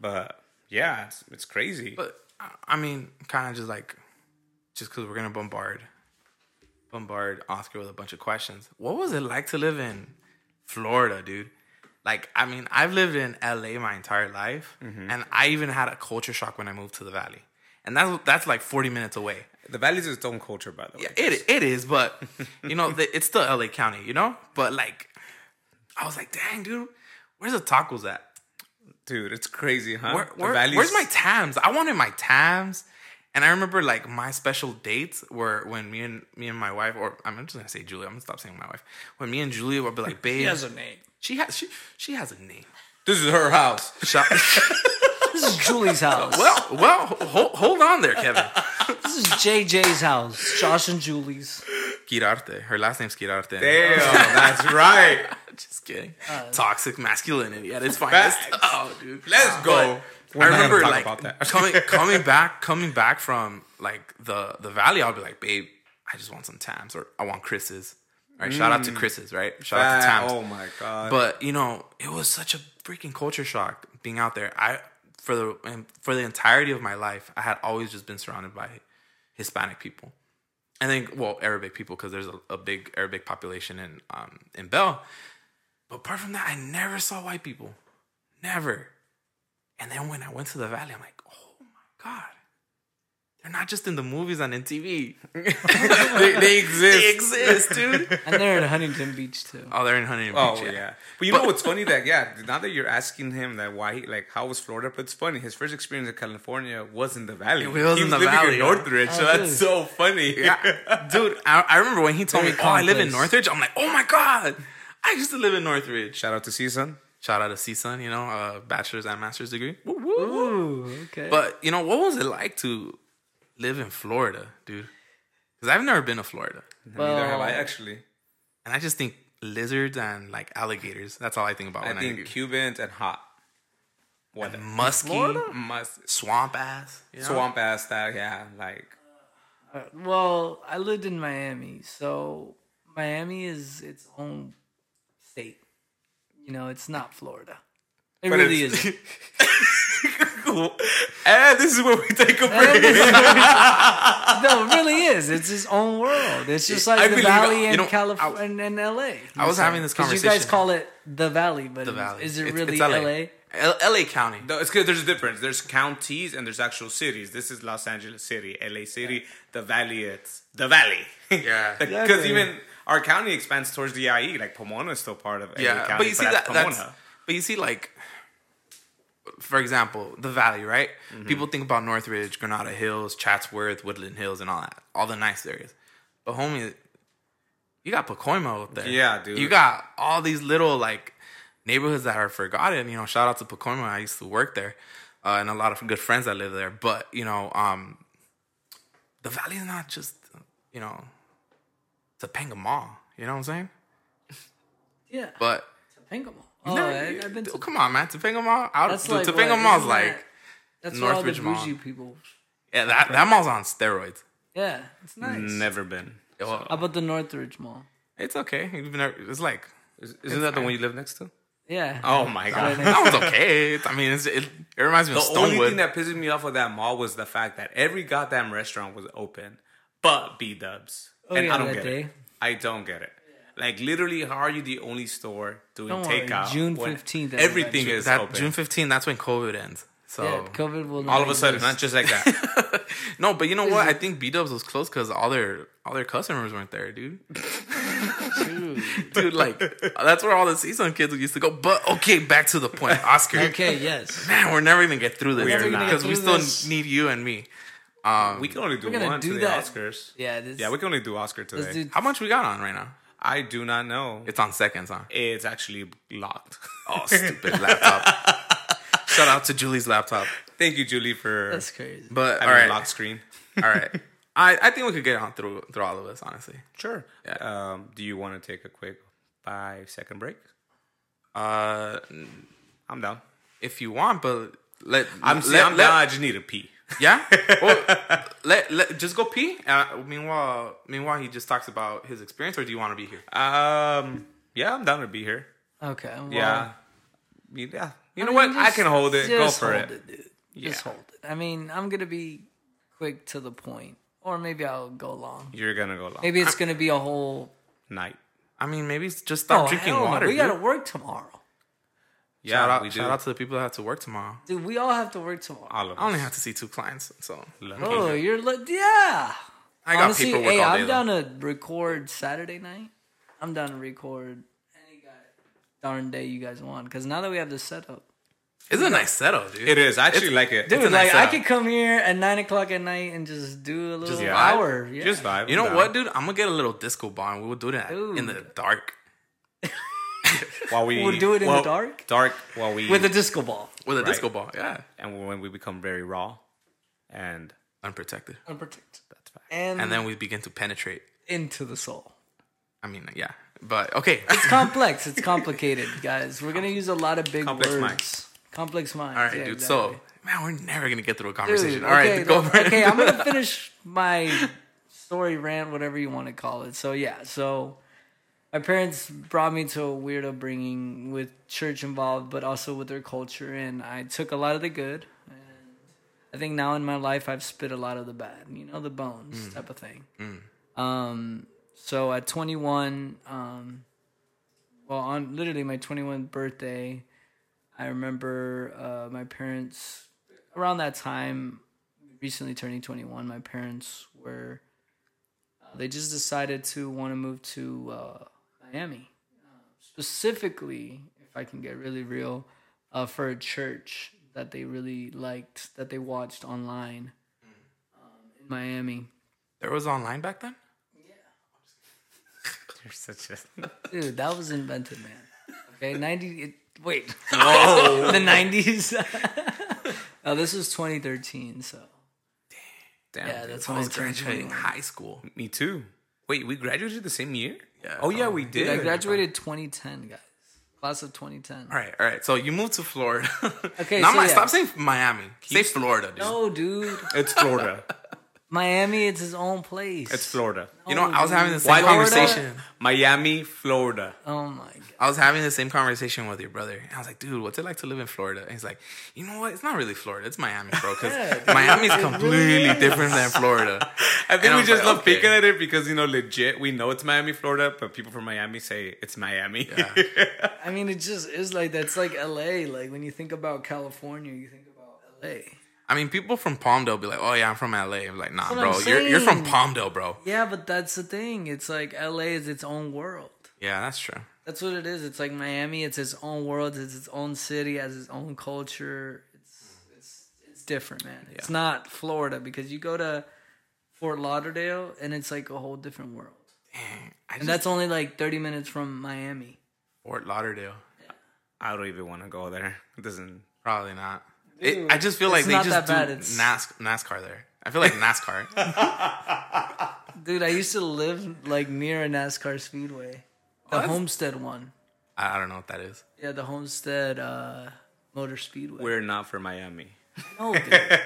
But yeah, it's, it's crazy. But, I- mean, kind of just like, just because we're going to bombard, bombard Oscar with a bunch of questions. What was it like to live in Florida, dude? Like, I mean, I've lived in LA my entire life, mm-hmm. and I even had a culture shock when I moved to the Valley. And that's that's like 40 minutes away. the Valley's its own culture, by the way. Yeah, it it is, but you know, it's still LA County, you know. But like, I was like, dang, dude, where's the tacos at? Dude, it's crazy, huh? Where, where- Valley's- where's my Tams? I wanted my Tams, and I remember like my special dates were when me and me and my wife, or I'm just gonna say Julia. I'm gonna stop saying my wife. When me and Julia would be like, babe, He has a name. she has she she has a name. This is her house. Shout- This is Julie's house. well, well, hold, hold on there, Kevin. This is JJ's house. Josh and Julie's. Kirarte. Her last name's Kirarte. Damn, that's right. Just kidding. Uh, Toxic masculinity at its finest. Oh, dude. Let's go. I remember like about that. coming coming back coming back from like the the valley. I'll be like, babe, I just want some Tams or I want Chris's. Right? Shout out to Chris's. Right? Shout out to Tams. oh my god. But you know, it was such a freaking culture shock being out there. I for the for the entirety of my life, I had always just been surrounded by Hispanic people. I think well Arabic people because there's a, a big Arabic population in um in Bell. But apart from that, I never saw white people, never. And then when I went to the valley, I'm like, oh my god, they're not just in the movies and in TV. they, they exist. They exist, dude. And they're in Huntington Beach too. oh, they're in Huntington Oh Beach. yeah. but you know what's funny that yeah now that you're asking him that why he, like how was Florida but it's funny his first experience in California was in the valley It was he in the valley, in yeah. Northridge so Oh, that's really? so funny Yeah, dude, I, I remember when he told me, "Oh, I live in. Northridge." I'm like, "Oh my god, I used to live in Northridge." shout out to CSUN Shout out to CSUN, you know, uh, bachelor's and master's degree. Woo, woo, woo. Ooh, okay. But you know, what was it like to live in Florida, dude? Because I've never been to Florida, neither have I actually and I just think lizards and like alligators. That's all I think about. I when think I think Cubans and hot what think musky, Florida? must swamp ass, you know? swamp ass style. yeah like Uh, well, I lived in Miami, so Miami is its own state. You know, it's not Florida. It But really isn't. and eh, this is where we take eh, a break. no, it really is. It's its own world. It's just like I the Valley you in California and, and LA. I was having this Because conversation. you guys call it the Valley, but the valley. is it It's- really it's LA. LA? L- L.A. County. No, it's good. There's a difference. There's counties and there's actual cities. This is Los Angeles City, LA City, the Valley. It's the Valley. Yeah. Because Exactly. even our county expands towards the IE. Like Pomona is still part of Yeah, County. but you see that that's that's Pomona. but you see like for example, the valley, right? Mm-hmm. People think about Northridge, Granada Hills, Chatsworth, Woodland Hills, and all that, all the nice areas. But homie, you got Pacoima out there. Yeah, dude. You got all these little like neighborhoods that are forgotten. You know, shout out to Pacoima. I used to work there, uh, and a lot of good friends that live there. But you know, um, the valley is not just you know, Topanga Mall. You know what I'm saying? Yeah. But Topanga Mall. Oh, no, I, I've been to. come on, man. Topanga Mall. Out, That's dude, like Topanga what, Mall's isn't like that- That's where all the Northridge Mall. people. yeah, that that mall's on steroids. Yeah, it's nice. Never been. Well, How about the Northridge Mall? it's okay. You've never- It's like Is- Isn't that the one you live next to? Yeah. Oh my god. that one's okay. It's, I mean, it's, it, it reminds me The of only thing that pisses me off with that mall was the fact that every goddamn restaurant was open, but B Dubs, Oh, and yeah, I don't get day. it. I don't get it. Like literally, how are you the only store doing Don't worry, takeout? June when 15th, everything is that open. June 15th, that's when COVID ends. So Yeah, COVID will all of a sudden, not just like that. no, but you know what? I think B Dubs was close because all their all their customers weren't there, dude. Dude. Dude, like that's where all the CSUN kids used to go. But okay, back to the point, Oscar. Okay, yes. Man, we're never gonna get through this We're dude, not. because we still this. need you and me. Um, we can only do one do to the that. Oscars. Yeah, this, Yeah, we can only do Oscar today. do how much we got on right now? I do not know. It's on seconds, huh? It's actually locked. Oh, stupid laptop. Shout out to Julie's laptop. Thank you, Julie, for That's crazy. But all having right, lock screen. all right. I, I think we could get on through through all of this, honestly. Sure. Yeah. Um, do you want to take a quick five second break? Uh, I'm down. if you want, but let I'm, let, see, I'm let- down. I just need a pee. Yeah. Well, let let just go pee. Uh, meanwhile, meanwhile, he just talks about his experience, or do you want to be here? Um, yeah, I'm down to be here. Okay. Well, yeah. Yeah. You know I what? mean, I can hold it. Go just for hold it. dude. Just hold it. I mean, I'm gonna be quick to the point, or maybe I'll go long. You're gonna go long. Maybe it's gonna be a whole. night. I mean, maybe just stop oh, drinking hell no, water. We dude. gotta work tomorrow, Yeah, shout out, we do. shout out to the people that have to work tomorrow. dude. We all have to work tomorrow. all of us. I only have to see two clients, so Lucky. Oh, you're li- yeah. I got Honestly, paperwork hey, all I'm day. down though. to record Saturday night. I'm down to record any guy darn day you guys want. Because now that we have this setup, It's a nice setup, dude. It is. I actually like it. dude, a nice like I could come here at nine o'clock at night and just do a little vibe. hour. Yeah. Just vibe. You know I'm what, dude? I'm gonna get a little disco ball, and we'll do that in the dark While we We'll do it in the dark? Dark while we with a disco ball, with a Right. disco ball. Yeah, and when we become very raw, and unprotected. unprotected, that's fine. and, And then we begin to penetrate. into the soul. I mean, yeah, but okay. It's complex. It's complicated, guys. We're gonna use a lot of big Complex words. minds. Complex minds. All right, yeah, dude. exactly. So, man, we're never gonna get through a Dude, conversation. All okay, right, go for it. okay, I'm gonna finish my story rant, whatever you want to call it. So yeah, so my parents brought me to a weird upbringing with church involved, but also with their culture, and I took a lot of the good. And I think now in my life, I've spit a lot of the bad. You know, the bones type of thing. Um, so at 21, um, well, on literally my 21st birthday, I remember uh, my parents around that time, recently turning 21. My parents were uh, they just decided to want to move to uh, Miami, uh, specifically, if I can get really real, uh, for a church that they really liked that they watched online um, in Miami. There was online back then. Yeah, You're such a Dude, that was invented, man. Okay, ninety. It, wait, oh. the nineties. oh, this was 2013. So damn. yeah, dude. that's when I was graduating high school. me too. Wait, we graduated the same year? Yeah. Oh yeah, we um, did. Dude, I graduated 2010, guys. Class of 2010. All right, all right. So you moved to Florida. Okay, Now, so Mi- yeah. stop saying Miami. Say Florida, dude. No, dude. It's Florida. Miami, it's his own place. It's Florida. Oh, you know, I was having the same Florida? conversation. Miami, Florida. Oh my god. I was having the same conversation with your brother. And I was like, dude, what's it like to live in Florida? And he's like, you know what? It's not really Florida. It's Miami, bro. Because Yeah, dude. Miami's completely different than Florida. I think And I we was just like, love okay. picking at it because you know, legit, we know it's Miami, Florida, but people from Miami say it's Miami. Yeah. I mean, it just is like that's like LA. Like when you think about California, you think about LA. I mean, people from Palmdale be like, oh, yeah, I'm from LA. I'm like, nah, what bro. You're, you're from saying. Palmdale, bro. Yeah, but that's the thing. It's like LA is its own world. Yeah, that's true. That's what it is. It's like Miami. It's its own world. It's its own city. Has its own culture. It's it's it's different, man. It's not Florida because you go to Fort Lauderdale and it's like a whole different world. Dang, I And just, that's only like thirty minutes from Miami. Fort Lauderdale. I don't even want to go there. It doesn't. Probably not. Dude, it, I just feel like it's they not just that bad. do It's- NAS, NASCAR there. I feel like NASCAR. Dude, I used to live like near a NASCAR speedway, the that's- Homestead one. I, I don't know what that is. Yeah, the Homestead uh, Motor Speedway. We're not from Miami. No, dude.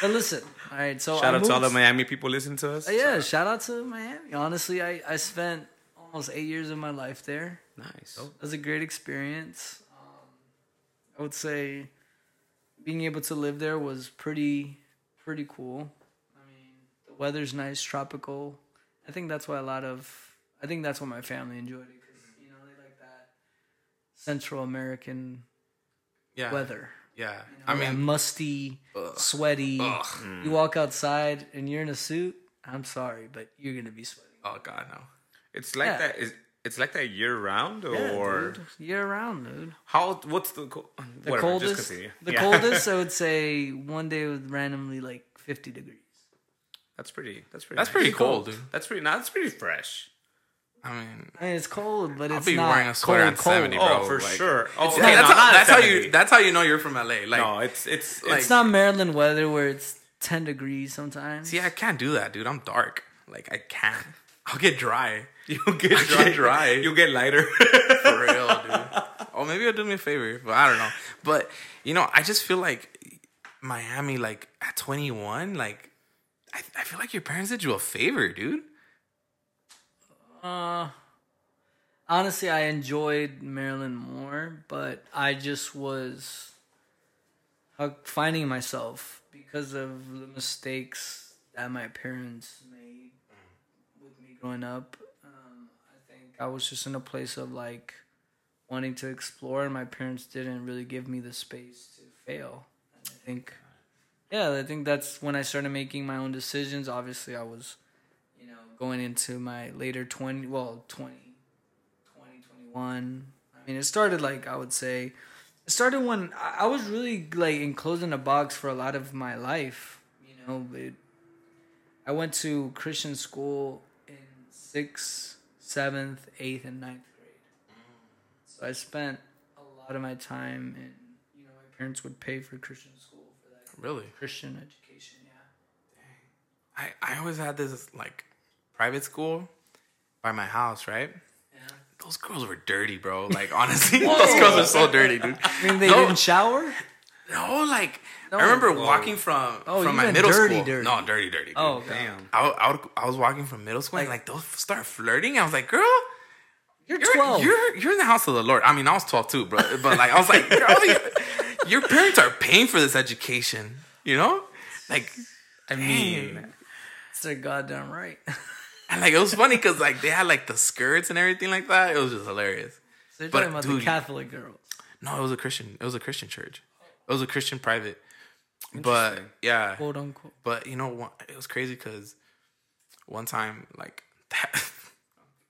but listen, all right. So Shout I out to all the Miami people listening to us. Uh, yeah, shout out to Miami. Honestly, I, I spent almost eight years of my life there. Nice. It was a great experience. I would say being able to live there was pretty pretty cool. I mean, the weather's nice, tropical. I think that's why a lot of I think that's why my family enjoyed it because you know they like that Central American Yeah. weather. Yeah. You know, I mean, musty, sweaty. ugh. You walk outside and you're in a suit. I'm sorry, but you're gonna be sweating. Oh, God, no. It's like Yeah. that. Is it's like that year round Yeah, or dude. year round, dude. how? What's the co- The whatever, coldest, Just continue. the Yeah. coldest, I would say one day was randomly like 50 degrees. That's pretty. That's pretty. That's nice. pretty cold, dude. That's pretty. That's pretty fresh. I mean, I mean, it's cold, but I'll it's be not wearing a sweater cold, at 70, bro. oh, for like- sure. Oh, okay, that's, no, how, not that's how you. That's how you know you're from LA. Like, no, it's it's like- It's not Maryland weather where it's 10 degrees sometimes. see, I can't do that, dude. I'm dark. Like, I can't. I'll get dry. you get dry. get dry. You get lighter. For real, dude. Oh, maybe it'll do me a favor, but I don't know. But you know, I just feel like Miami, like at 21, like I, I feel like your parents did you a favor, dude. Uh, honestly, I enjoyed Maryland more, but I just was finding myself because of the mistakes that my parents made with me growing up. I was just in a place of like wanting to explore, and my parents didn't really give me the space to fail. And I think, yeah, I think that's when I started making my own decisions. Obviously, I was you know, going into my later 20, well, 20, 20, 21. I mean, it started like, I would say, it started when I I was really like enclosed in a box for a lot of my life. You know, it, I went to Christian school in sixth, seventh, eighth, and ninth grade. Mm. So I spent a lot of my time and you know, my parents would pay for Christian school for that Really? Christian education, yeah. I, I always had this like private school by my house, right? Yeah. Those girls were dirty, bro. Like honestly, those girls were so dirty, dude. I mean, they No. didn't shower? No, like No. I oh. remember Whoa. walking from Oh, from my middle dirty, school. dirty. No, dirty, dirty. Dude. Oh. Damn. I, I, would, I was walking from middle school and like those start flirting. I was like, girl, You're you're 12. you're you're in the house of the Lord. I mean, I was twelve too, bro. But like, I was like, girl, you- your parents are paying for this education. You know, like I mean, It's their goddamn right. and like it was funny because like they had like the skirts and everything like that. It was just hilarious. They're But, talking about the Catholic girls. No, it was a Christian. It was a Christian church. It was a Christian private. But yeah, Quote unquote. But you know what? It was crazy because one time, like, that,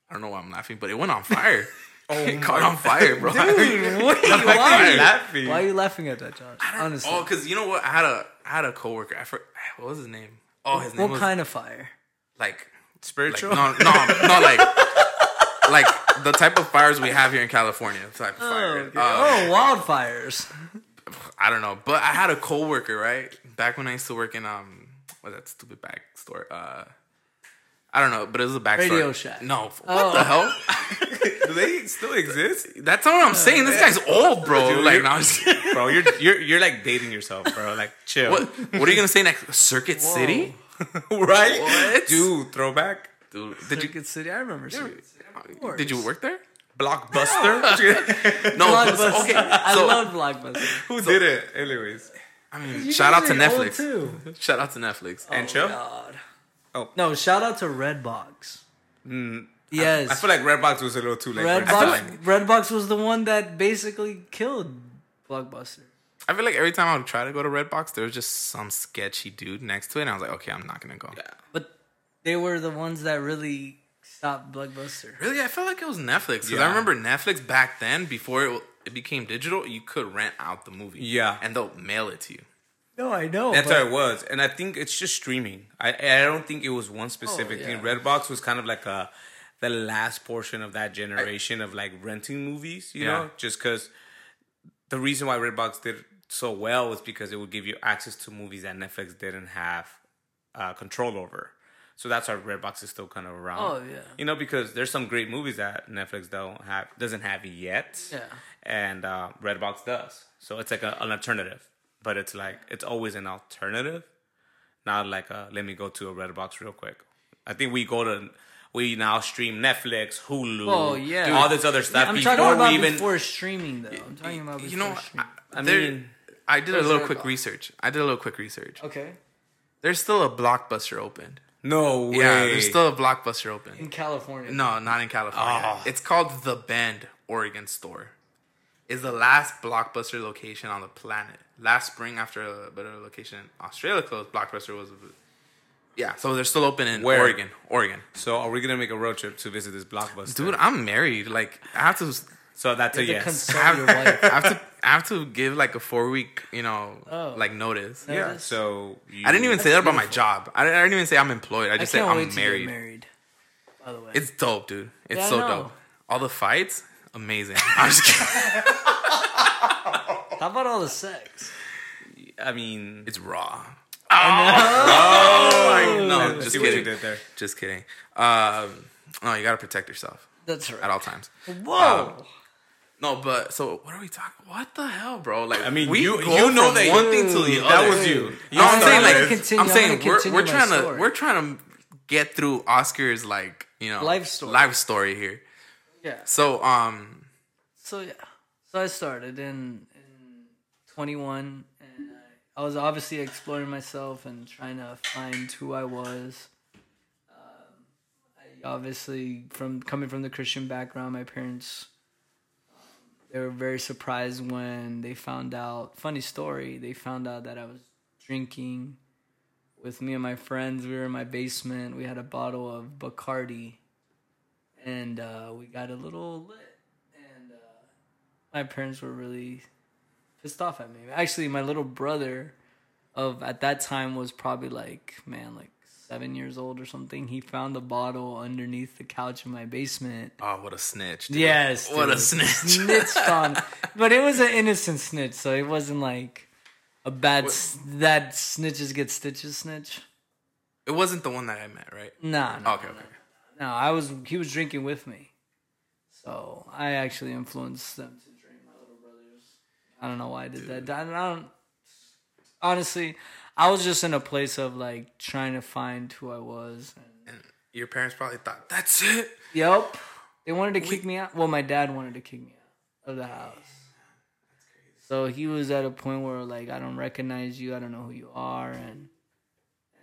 I don't know why I'm laughing, but it went on fire. Oh, it caught on fire, bro. Dude, what are you, why are you laughing? why are you laughing at that, Josh? Honestly. oh, because you know what? I had a I had a coworker. I for, what was his name? Oh, his name what was kind of fire? like like spiritual. no no not like like the type of fires we have here in California. Type of fire. okay. Uh, oh, wildfires. I don't know, but I had a coworker right back when I used to work in um what's that stupid back store? Uh, I don't know, but it was a backstory. Radio Shack. No, what Oh. the hell? Do they still exist? That's what I'm saying. This guy's old, bro. Dude, like, you're- no, I'm just. Bro, you're you're you're like dating yourself, bro. Like chill. what? What are you gonna say next? Circuit City, right? What? Dude, throwback. dude. Did you Circuit City. I remember Circuit City. did you work there? Blockbuster. No, but- Blockbuster. okay. I So love Blockbuster. Who did it? Anyways. I mean, shout out to guys are Netflix. too. Shout out to Netflix. Oh, and chill. God. Oh. No, shout out to Redbox. Mm, yes. I feel like Redbox was a little too late. for its Redbox, time. Redbox was the one that basically killed Blockbuster. I feel like every time I would try to go to Redbox, there was just some sketchy dude next to it, and I was like, okay, I'm not gonna go. Yeah. But they were the ones that really stopped Blockbuster. Really, I felt like it was Netflix because Yeah. I remember Netflix back then before it, it became digital. You could rent out the movie, Yeah. and they'll mail it to you. No, I know. That's but how it was, and I think it's just streaming. I I don't think it was one specific Oh, thing. Redbox was kind of like a the last portion of that generation of like renting movies. You Yeah. know, just because the reason why Redbox did so well was because it would give you access to movies that Netflix didn't have uh, control over. So that's why Redbox is still kind of around. Oh, yeah. you know because there's some great movies that Netflix don't have doesn't have yet. Yeah. and uh, Redbox does. So it's like a, an alternative, but it's like it's always an alternative, not like a, let me go to a Redbox real quick. I think we go to we now stream Netflix, Hulu, Oh, yeah. all this other stuff I'm before talking about we even. before streaming, though. I'm talking about before You know, I, streaming. I there- mean, I did a little quick Redbox? research. I did a little quick research. okay. There's still a blockbuster open. No way. Yeah, there's still a blockbuster open. In California. No, not in California. Oh. It's called the Bend, Oregon store. Is the last blockbuster location on the planet. Last spring, after a better location in Australia closed, Blockbuster was. Yeah, so they're still open in Where? Oregon. Oregon, So are we gonna make a road trip to visit this blockbuster, dude, I'm married. Like, I have to. So that's a You have to yes. I consult have, your wife. I have to. I have to give like a four week, you know, Oh. like notice. No. yeah. So you, I didn't even say that about my job. I didn't, I didn't even say I'm employed. I I just said can't I'm married. married. By the way. It's dope, dude. It's Yeah, so dope. All the fights, amazing. I'm just kidding. How about all the sex? I mean, It's raw. Oh, I know. I Just see what you kidding. did there. Just kidding. Um, no, you gotta protect yourself That's right. at all times. Whoa. No, but so what are we talking? What the hell, bro? Like, I mean, we you- go you know from that- one thing to the other. That was you. You No, I'm saying like Continue, I'm I'm saying we're continue we're my trying to story. we're trying to get through Oscar's like you know Life story. life story here. Yeah. So um, So yeah, so I started in in 21, and I, I was obviously exploring myself and trying to find who I was. Um, I obviously, from coming from the Christian background, my parents they were very surprised when they found out. Funny story, they found out that I was drinking with me and my friends. We were in my basement. We had a bottle of Bacardi, and uh, we got a little lit and uh, my parents were really pissed off at me. Actually, my little brother of at that time was probably like man, like seven years old or something. He found a bottle underneath the couch in my basement. oh, what a snitch! dude. Yes, what a snitch! Snitched on, but it was an innocent snitch, so it wasn't like a bad s- that snitches get stitches snitch. it wasn't the one that I met, right? Nah, no, Okay, okay. no. I was he was drinking with me, so I actually influenced them to drink. My little brothers. I don't know why I did that. I don't. Honestly, I was just in a place of like trying to find who I was. And, And your parents probably thought that's it. yep, they wanted to kick me out. Well, my dad wanted to kick me out of the house. So he was at a point where like I don't recognize you. I don't know who you are, and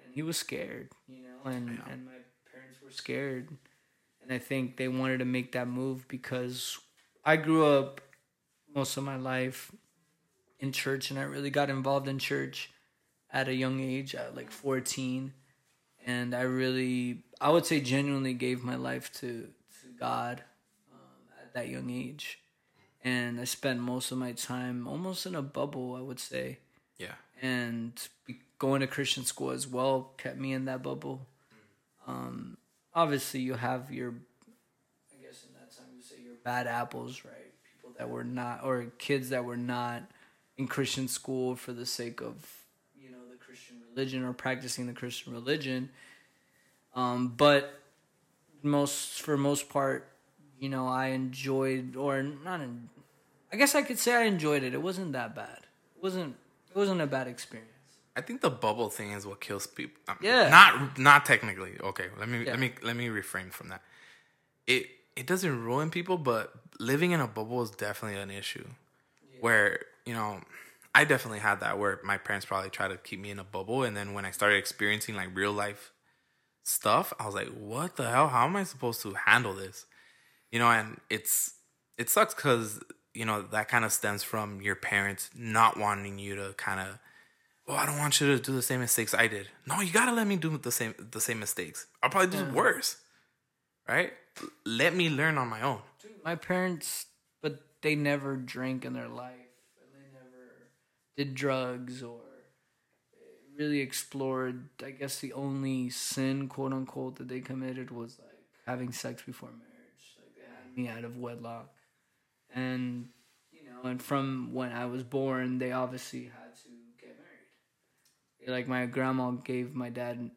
and he was scared, you know, and and my parents were scared, and I think they wanted to make that move because I grew up most of my life in church, and I really got involved in church at a young age, at like fourteen, and I really, I would say, genuinely gave my life to to God um, at that young age, and I spent most of my time almost in a bubble, I would say Yeah. and going to Christian school as well kept me in that bubble. Um, obviously, you have your, I guess in that time you say your bad apples, right? People that were not, or kids that were not in Christian school for the sake of, you know, the Christian religion or practicing the Christian religion. Um, but most for most part, you know, I enjoyed or not. In, I guess I could say I enjoyed it. It wasn't that bad. It wasn't. It wasn't a bad experience. I think the bubble thing is what kills people. Um, Yeah. Not not technically. Okay, let me Yeah. let me let me refrain from that. It it doesn't ruin people, but living in a bubble is definitely an issue. Where you know, I definitely had that. Where my parents probably tried to keep me in a bubble, and then when I started experiencing like real life stuff, I was like, "What the hell? How am I supposed to handle this?" You know, and it's it sucks because you know that kind of stems from your parents not wanting you to kind of oh, well, I don't want you to do the same mistakes I did. No, you gotta let me do the same the same mistakes. I'll probably do worse. Right? Let me learn on my own. My parents, but they never drank in their life, and they never did drugs or really explored. I guess the only sin, quote unquote, that they committed was like having sex before marriage. Like they had me out of wedlock, and you know, and from when I was born, they obviously had to get married. Like my grandma gave my dad an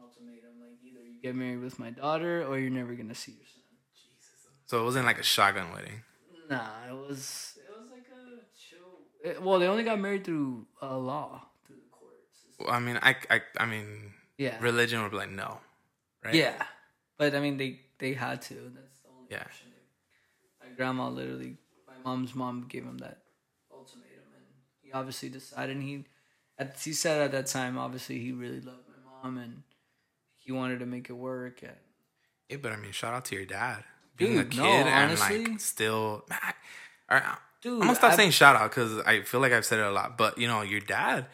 ultimatum, like either you get married with my daughter or you're never gonna see your son. So it wasn't like a shotgun wedding. Nah, it was it was like a chill. It, well, they only got married through uh, law, through the courts. Well, I mean, I, I, I mean, Yeah, religion would be like no, right? yeah, but I mean, they they had to. That's the only Yeah. option. My grandma literally, my mom's mom gave him that ultimatum, and he obviously decided. And he, at, he said at that time, obviously he really loved my mom, and he wanted to make it work. And Yeah, but I mean, shout out to your dad being a kid no, and honestly. like still. Man, I, all right, Dude, I'm gonna stop I- saying shout out because I feel like I've said it a lot. But you know, your dad,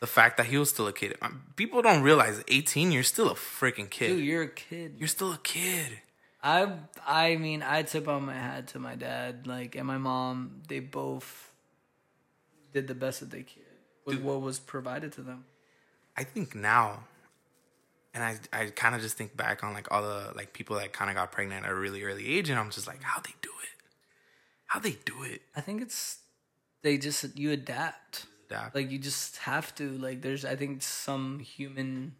the fact that he was still a kid, um, people don't realize 18, you're still a freaking kid. dude, you're a kid. you're still a kid. I I mean I tip on my hat to my dad like and my mom they both did the best that they could with Dude. what was provided to them. I think now, and I I kind of just think back on like all the like people that kind of got pregnant at a really early age, and I'm just like, how they do it? How they do it? I think it's they just you adapt. Adapt. Like you just have to like there's I think some human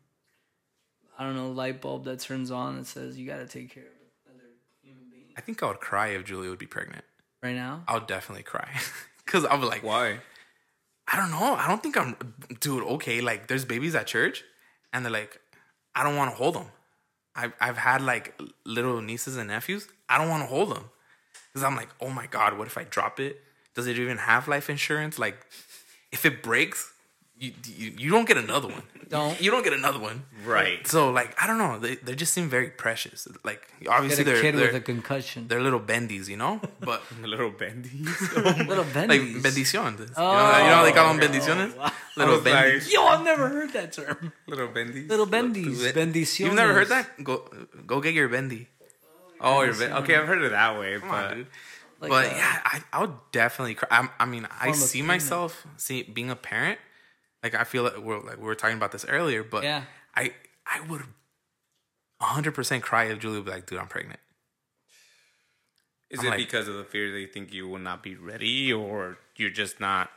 I don't know light bulb that turns on that says you got to take care of another human being I think I would cry if Julie would be pregnant. right now. I would definitely cry because I was like, Why? I don't know. I don't think I'm, dude. Okay, like there's babies at church, and they're like, I don't want to hold them. I've I've had like little nieces and nephews. I don't want to hold them because I'm like, oh my god, what if I drop it? Does it even have life insurance? Like, if it breaks, you you, you don't get another one. Don't. you don't get another one? Right. So like, I don't know. They they just seem very precious. Like obviously a they're kid they're, with a concussion. they're little bendies, you know. But little bendies. Little like bendies. bendiciones. you, Oh. know, you know how they call oh, them bendiciones. wow. Little I was bendies. like- Yo, I've never heard that term. little bendies. Little bendies, bendiciones. You've never heard that? Go go get your bendy. Oh, you're ben- okay. I've heard it that way, Come on, but dude. Like, but uh, yeah, I, I would definitely cry. I, I mean, I see payment. myself see being a parent. Like I feel like we're like we were talking about this earlier, but Yeah. I I would hundred percent cry if Julie would be like, dude, I'm pregnant. is I'm it like- because of the fear they think you will not be ready, or you're just not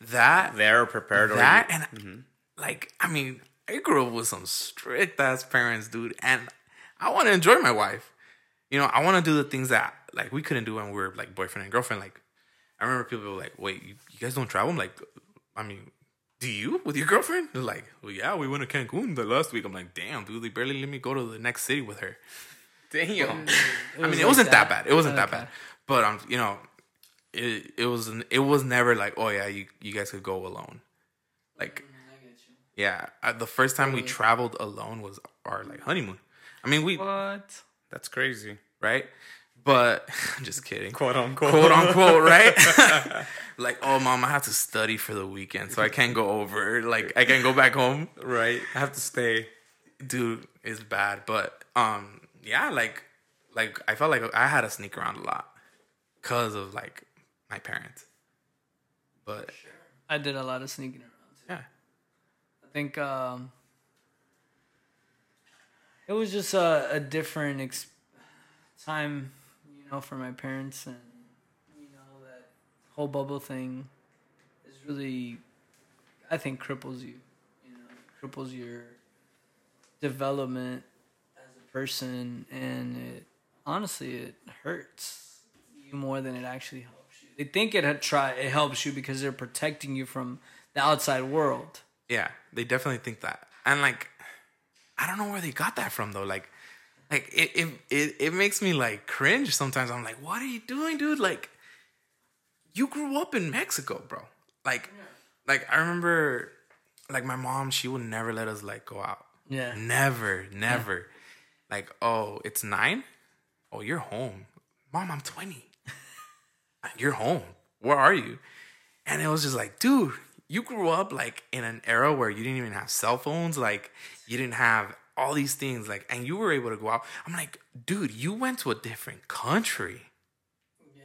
That there or prepared? or that you- and like I mean, I grew up with some strict ass parents, dude, and I want to enjoy my wife. You know, I want to do the things that like we couldn't do when we were like boyfriend and girlfriend. Like, I remember people were like, "Wait, you, you guys don't travel?" I'm like, I mean, do you with your girlfriend? They're like, "Well, yeah, we went to Cancun the last week." I'm like, "Damn, dude, they barely let me go to the next city with her." damn. I mean, was it like wasn't that. that. bad. It wasn't that bad. But um, you know, it it was it was never like, oh yeah, you you guys could go alone. Like, yeah, uh, the first time we traveled alone was our like honeymoon. I mean, we What? That's crazy. right, but I'm just kidding. Quote unquote. Quote unquote, right? like, oh, mom, I have to study for the weekend, so I can't go over. Like, I can't go back home Right. I have to stay. dude is bad but um yeah like like i felt like i had to sneak around a lot because of like my parents but I did a lot of sneaking around. Too. yeah I think um, it was just a, a different ex- time, you know, for my parents, and you know that whole bubble thing is really, I think, cripples you. You know, cripples your development as a person, and it honestly it hurts you more than it actually helps you. They think it try it helps you because they're protecting you from the outside world. Yeah, they definitely think that. And like I don't know where they got that from though. Like like it it it, it makes me like cringe sometimes. I'm like, "What are you doing, dude?" Like you grew up in Mexico, bro. Like like I remember like my mom, she would never let us like go out. Yeah. Never, never. Like, oh, it's 9? Oh, you're home. Mom, I'm 20. you're home. Where are you? And it was just like, dude, you grew up like in an era where you didn't even have cell phones, like you didn't have all these things, like, and you were able to go out. I'm like, dude, you went to a different country Yeah.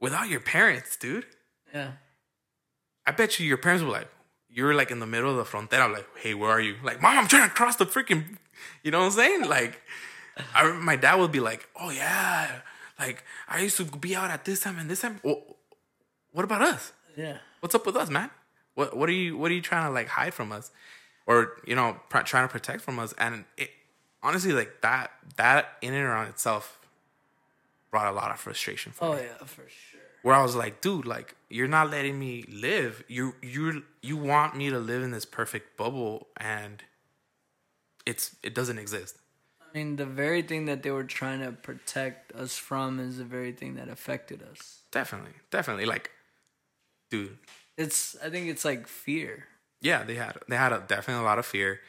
without your parents, dude. Yeah. I bet you your parents were like, you were like in the middle of the frontera, like, hey, where are you? Like, mom, I'm trying to cross the freaking, you know what I'm saying? Like, I my dad would be like, oh yeah, like I used to be out at this time and this time. Well, what about us? Yeah. What's up with us, man? What what are you what are you trying to like hide from us, or you know pr- trying to protect from us? And it honestly, like that that in and around itself brought a lot of frustration for Oh me yeah, for sure. where I was like, dude, like you're not letting me live. You you you want me to live in this perfect bubble, and it's it doesn't exist. I mean, the very thing that they were trying to protect us from is the very thing that affected us. Definitely, definitely. Like, dude, It's I think it's like fear. yeah, they had they had a, definitely a lot of fear,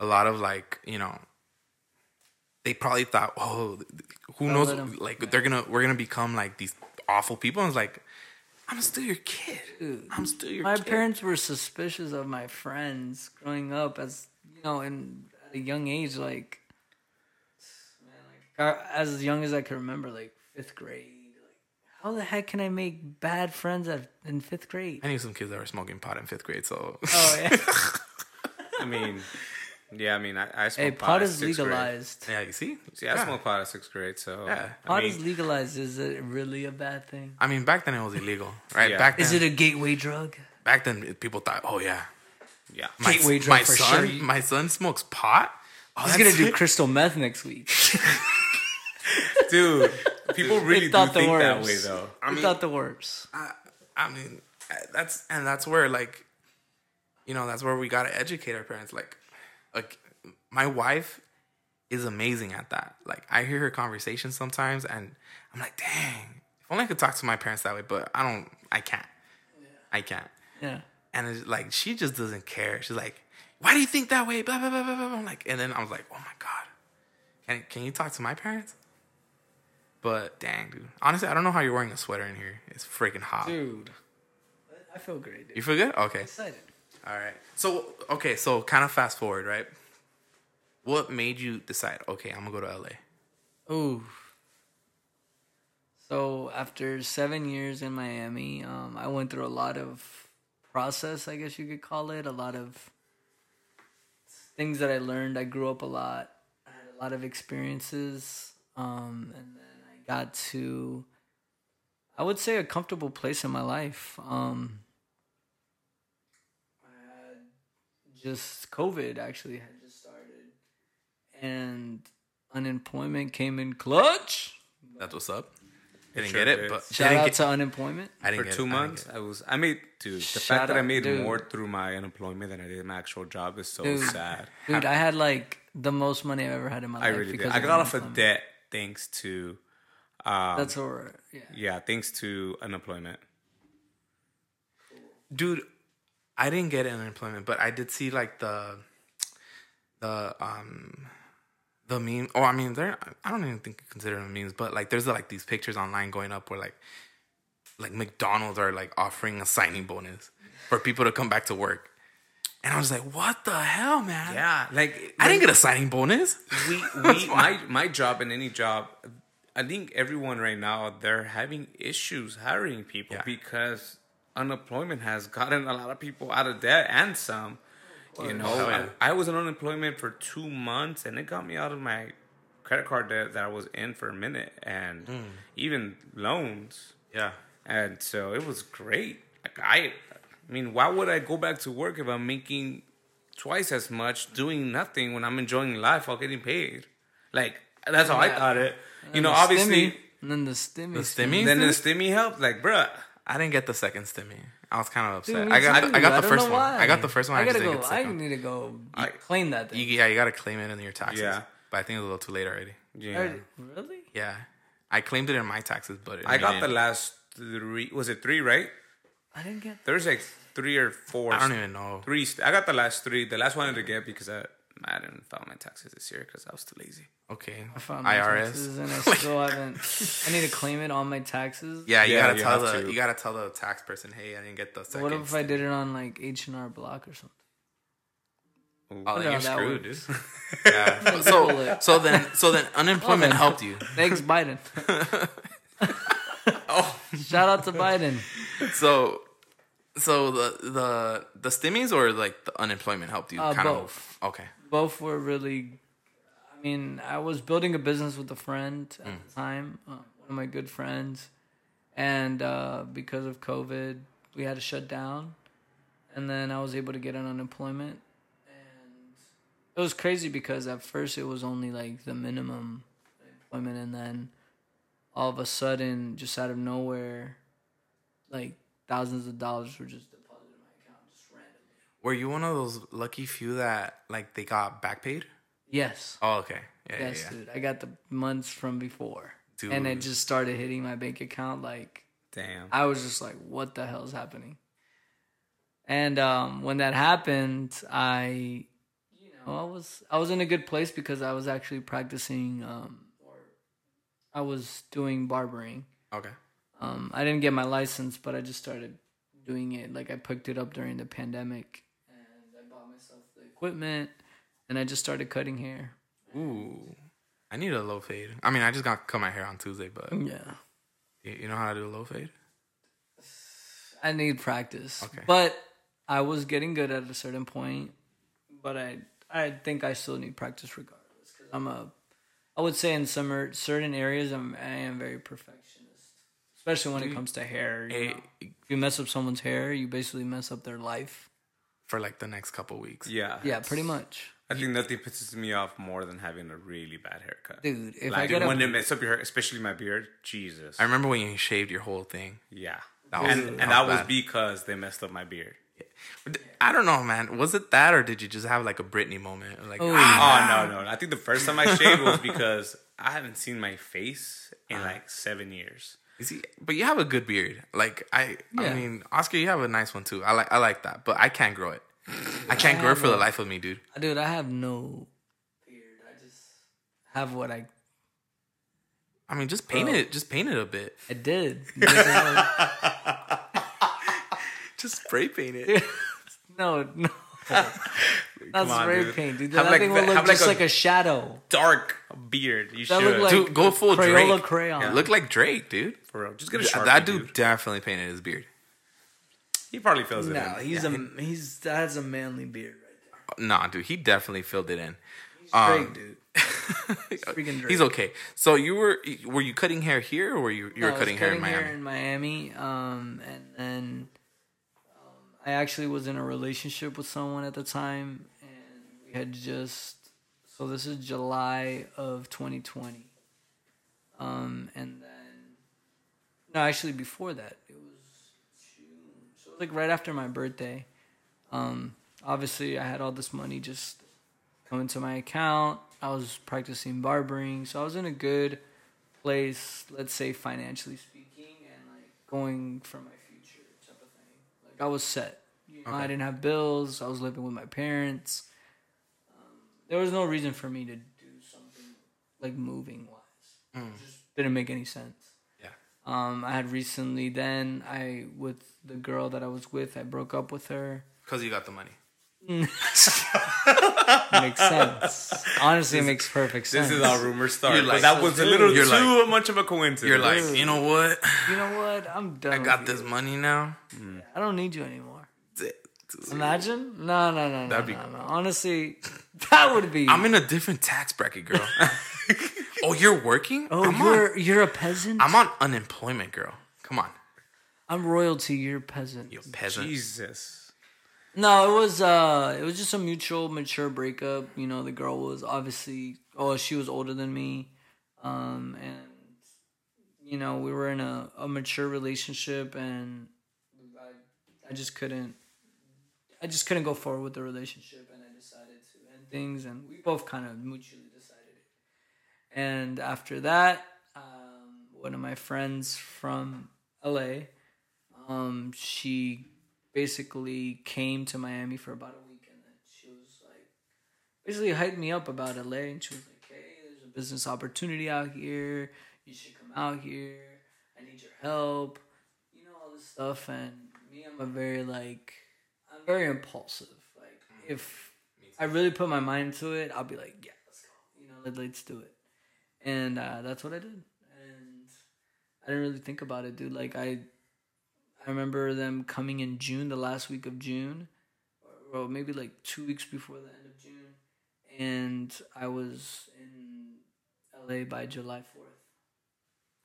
a lot of like you know. They probably thought, oh, who knows? let 'em- Like they're gonna we're gonna become like these awful people. And it's like, I'm still your kid. Dude, I'm still your My kid. parents were suspicious of my friends growing up as you know, in at a young age, like man, like as young as I can remember, like fifth grade. How the heck can I make bad friends at, in fifth grade? I knew some kids that were smoking pot in fifth grade, so Oh yeah, I mean, yeah, I mean, I, I smoked hey, pot, pot is sixth grade. legalized. yeah, you see, See, I smoked pot at sixth grade, so Yeah. I Pot mean, is legalized. Is it really a bad thing? I mean, back then it was illegal, right? Yeah. Back then, Is it a gateway drug? back then people thought, oh yeah, yeah. my, Gateway drug my for son, sure. my son smokes pot. Oh, He's gonna do crystal meth next week. Dude, people really do thought the think that way, though. I I mean- thought the worst. I, I mean, that's and that's where like, you know, that's where we gotta educate our parents. Like, like my wife is amazing at that. Like, I hear her conversations sometimes, and I'm like, dang, if only I could talk to my parents that way. But I don't, I can't, I can't. Yeah. And it's like she just doesn't care. She's like, "Why do you think that way?" Blah blah blah blah blah. I'm like, and then I was like, "Oh my god, can can you talk to my parents?" But dang, dude. Honestly, I don't know how you're wearing a sweater in here. It's freaking hot. Dude. I feel great, dude. You feel good? Okay. excited. All right. So okay, so kind of fast forward, right? What made you decide? Okay, I'm gonna go to LA. Ooh. So after seven years in Miami, um, I went through a lot of process, I guess you could call it. A lot of things that I learned. I grew up a lot. I had a lot of experiences, um, and got to, I would say, a comfortable place in my life. Um, I had just COVID actually had just started, and unemployment came in clutch. That's what's up. I didn't Sure get it, but Shout didn't out get, to unemployment. I didn't For get two it. Months, get I was. I made, dude. The Shout fact that I made dude. more through my unemployment than I did my actual job is so Dude. sad. Dude, I had like the most money I've ever had in my I life. really did. because I got off of debt thanks to, um, That's all right. yeah. yeah, thanks to unemployment. dude i didn't get unemployment but i did see like the the um the meme oh i mean they're i don't even think you consider them memes but like there's like these pictures online going up where like like mcdonald's are like offering a signing bonus for people to come back to work and i was like what the hell man Yeah, like i didn't get a signing bonus we we my my job and any job i think everyone right now they're having issues hiring people Yeah. because unemployment has gotten a lot of people out of debt and some you know yeah. I, I was on unemployment for two months and it got me out of my credit card debt that i was in for a minute and Hmm. even loans yeah and so it was great like i i mean why would i go back to work if i'm making twice as much doing nothing when i'm enjoying life while getting paid like That's how I thought it. You know, obviously, stimmy, and then the stimmy. The stimmy. stimmy? then the stimmy helped. Like, bruh, I didn't get the second stimmy. I was kind of upset. Dude, I got too. I got the don't first one. I got the first one. I, I gotta go. didn't get the I need to go I- claim that You, thing. yeah, you got to claim it in your taxes. Yeah. But I think it's a little too late already. yeah. Already- Really? Yeah. I claimed it in my taxes, but I got the last three. Was it three? Right? I didn't get. There's like three or four. I don't even know. Three. st- I got the last three. The last one I didn't get because I I didn't file my taxes this year because I was too lazy. Okay. I filed my taxes IRS. and I still haven't. I need to claim it on my taxes. Yeah, you Yeah, gotta you tell have the to. you gotta tell the tax person, hey, I didn't get the second. What if I did it on like H and R Block or something? Oh, then No, you're that screwed, dude. yeah. So so then so then unemployment then. helped you. Thanks, Biden. Oh. Shout out to Biden. So so the the the stimmies or like the unemployment helped you Uh, kind both. of okay. Both were really. I mean, I was building a business with a friend at Mm. the time, uh, one of my good friends, and uh, because of COVID, we had to shut down, and then I was able to get an unemployment, and it was crazy because at first it was only like the minimum employment, and then all of a sudden, just out of nowhere, like thousands of dollars were just deposited in my account, just randomly. Were you one of those lucky few that like they got back paid? Yes. Oh, okay. Yeah, Yes, yeah, yeah. dude. I got the months from before. And it just started hitting my bank account like Damn. I was just like, what the hell is happening? And um, when that happened, I you know, I was I was in a good place because I was actually practicing um or I was doing barbering. Okay. Um, I didn't get my license, but I just started doing it. Like I picked it up during the pandemic and I bought myself the equipment and I just started cutting hair. Ooh. I need a low fade. I mean, I just got cut my hair on Tuesday, but Yeah. you know how to do a low fade? I need practice. Okay. But I was getting good at a certain point, but I I think I still need practice regardless cuz I'm a I would say in some er- certain areas I'm I am very perfectionist, especially when it comes to hair. You Hey, know? If you mess up someone's hair, you basically mess up their life. for like the next couple weeks. Yeah. Yeah, pretty much. I think nothing pisses me off more than having a really bad haircut. Dude, if like I get when a it mess up your hair, especially my beard, Jesus. I remember when you shaved your whole thing. yeah. That was- and that and was that was because they messed up my beard. I don't know, man. Was it that, or did you just have like a Britney moment? Like, Oh, ah, Oh no, no. I think the first time I shaved was because I haven't seen my face in Uh-huh. like seven years. Is he? But you have a good beard. Like, I, I mean, Oscar, you have a nice one too. I like, I like that. But I can't grow it. I can't grow it for the life of me, dude. Dude, I have no beard. I just have what I I mean, just paint Bro. it. Just paint it a bit. I did. Just spray paint it. No, no. That's on, spray dude. paint, dude. Have That like thing the- will look have like just a- like a shadow. Dark beard. You That should. like Dude, go full Crayola Drake. crayon. Look like Drake, dude. For real. Just get a Th- Sharpie, that dude, dude. definitely painted his beard. He probably feels it. in. No, in. he's a he's that's a manly beard right there. Nah, dude, he definitely filled it in. there. Um, Drake, dude. freaking Drake. He's okay. So you were were you cutting hair here, or were you you No, were I was cutting hair in cutting Miami? in Miami, um, and then I actually was in a relationship with someone at the time, and we had just so this is July of 2020, um, and then no, actually before that it was June, so was like right after my birthday. Um, obviously, I had all this money just coming to my account. I was practicing barbering, so I was in a good place, let's say financially speaking, and like going for my future type of thing. Like I was set. Know, I didn't have bills. I was living with my parents. Um, there was no reason for me to do something like moving wise. It just didn't make any sense. Yeah. Um, I had recently then I with the girl that I was with, I broke up with her. Because you got the money. Makes sense. Honestly, it makes perfect sense. This is how rumors start. Like- that was a little too like- much of a coincidence. You're like, you know what? You know what? I'm done. I got with this you. money now. I don't need you anymore. Imagine? No, no, no, no. That'd be no, no. Honestly, that would be. I'm in a different tax bracket, girl. oh, you're working? oh, I'm you're on. you're a peasant. I'm on unemployment, girl. Come on, I'm royalty. You're a peasant. You're peasant. Jesus. No, it was uh, it was just a mutual, mature breakup. You know, the girl was obviously, oh, she was older than me. um, and you know we were in a, a mature relationship, and I, just couldn't, I just couldn't go forward with the relationship, and I decided to end things, and we both kind of mutually decided it. And after that, um, one of my friends from LA, um, she basically came to Miami for about a week, and then she was like, basically hyped me up about LA, and she was like, "Hey, there's a business opportunity out here. You should come out here. I need your help. You know all this stuff." And me, I'm a very like, I'm very impulsive. Like if I really put my mind to it, I'll be like, "Yeah, let's go. You know, let, let's do it." And uh, that's what I did. And I didn't really think about it, dude. Like I, I remember them coming in June, the last week of June, or, maybe like two weeks before the end of June, and I was in LA by July fourth.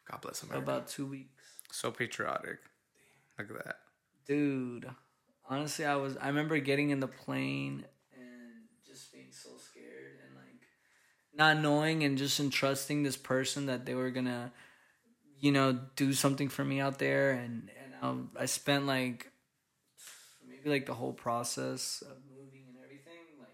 God bless America. about two weeks, So patriotic. Look at that. dude. Honestly, I was. I remember getting in the plane and just being so scared and like not knowing and just entrusting this person that they were gonna, you know, do something for me out there. And and um, I spent like maybe like the whole process of moving and everything like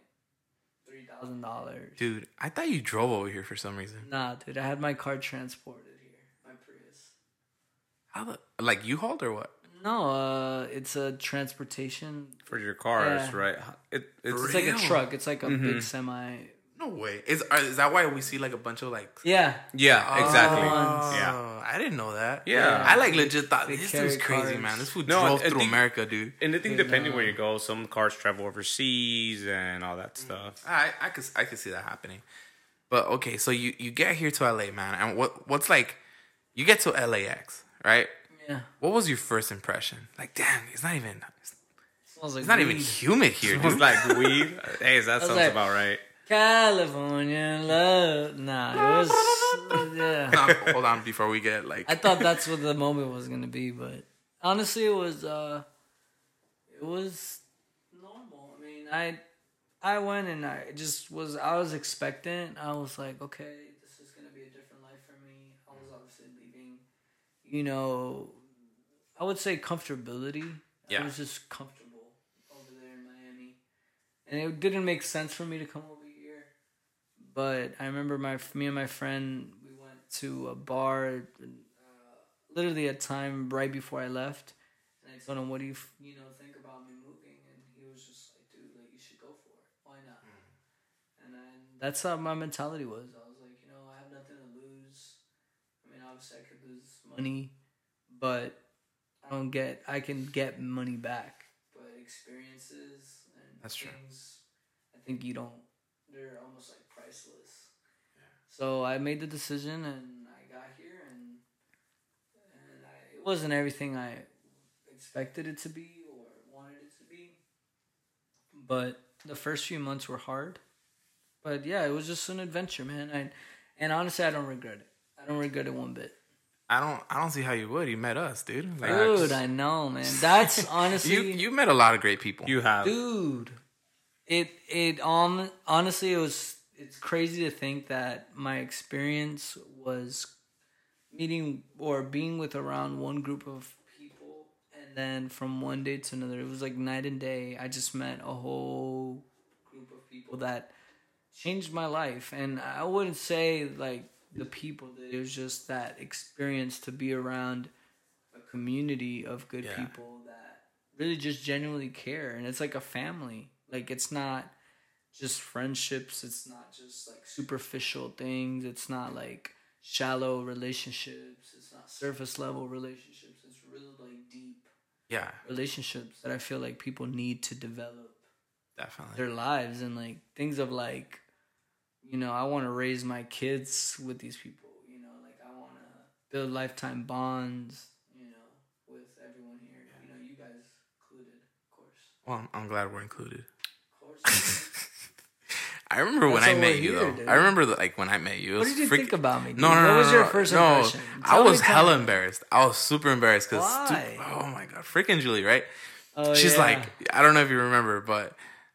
three thousand dollars. Dude, I thought you drove over here for some reason. Nah, dude, I had my car transported here, my Prius. How the like you hauled or what? No, uh, it's a transportation. For your cars, Yeah. right? It, it's It's like a truck. It's like a big semi. No way. Is uh, is that why we see like a bunch of like? Yeah, yeah, exactly. Oh. Yeah. I didn't know that. Yeah. I like legit thought They this carry dude's crazy, cars. man. This food No, drove I through think- America, dude. And I think They depending know. where you go, some cars travel overseas and all that stuff. Mm. I I could I could see that happening. But okay, so you you get here to LA, man, and what what's like? You get to LAX, right? yeah. What was your first impression? Like, damn, it's not even it's Smells like not even humid here, It's dude. like weed. Hey, that sounds like- about right. California love. Nah, it was. Yeah. Hold on, hold on before we get like I thought that's what the moment was gonna be, but honestly, it was. uh It was normal. I mean, I I went and I just was. I was expectant. I was like, okay, this is gonna be a different life for me. I was obviously leaving. You know, I would say comfortability. Yeah. I was just comfortable over there in Miami, and it didn't make sense for me to come over. But I remember my me and my friend we went to a bar, uh, literally a time right before I left, and I told him, "What do you f- you know think about me moving?" And he was just like, "Dude, like you should go for it. Why not?" And then that's how my mentality was. I was like, you know, I have nothing to lose. I mean, obviously I could lose money, but I don't get. I can get money back, but experiences and That's true. things, I think you don't. They're almost like priceless. So I made the decision, and I got here, and and I, it wasn't everything I expected it to be or wanted it to be. But the first few months were hard. But yeah, it was just an adventure, man. And and honestly, I don't regret it. I don't regret it one bit. I don't I don't see how you would. You met us, dude. Like, Dude, I know, man. That's honestly, you you met a lot of great people. You have. dude. It it um honestly it was it's crazy to think that my experience was meeting or being with around one group of people and then from one day to another it was like night and day. I just met a whole group of people that changed my life. And i wouldn't say like the people that it was just that experience to be around a community of good Yeah. people that really just genuinely care. And it's like a family. Like it's not just friendships. It's not just like superficial things. It's not like shallow relationships. It's not surface level relationships. It's really like deep yeah, relationships that i feel like people need to develop definitely. their lives and like things of like you know i want to raise my kids with these people you know like i want to build lifetime bonds you know with everyone here. You know you guys included of course. Well, I'm, I'm glad we're included. of course I remember when I met you here, though. dude. I remember that, like when I met you. It What did you freak- think about me? Dude? No, no, no. What was no, your no, first no. impression? I Tell me was hella of- embarrassed. I was super embarrassed because Why? oh my god, freaking Julie, right? Oh, She's yeah. like, I don't know if you remember, but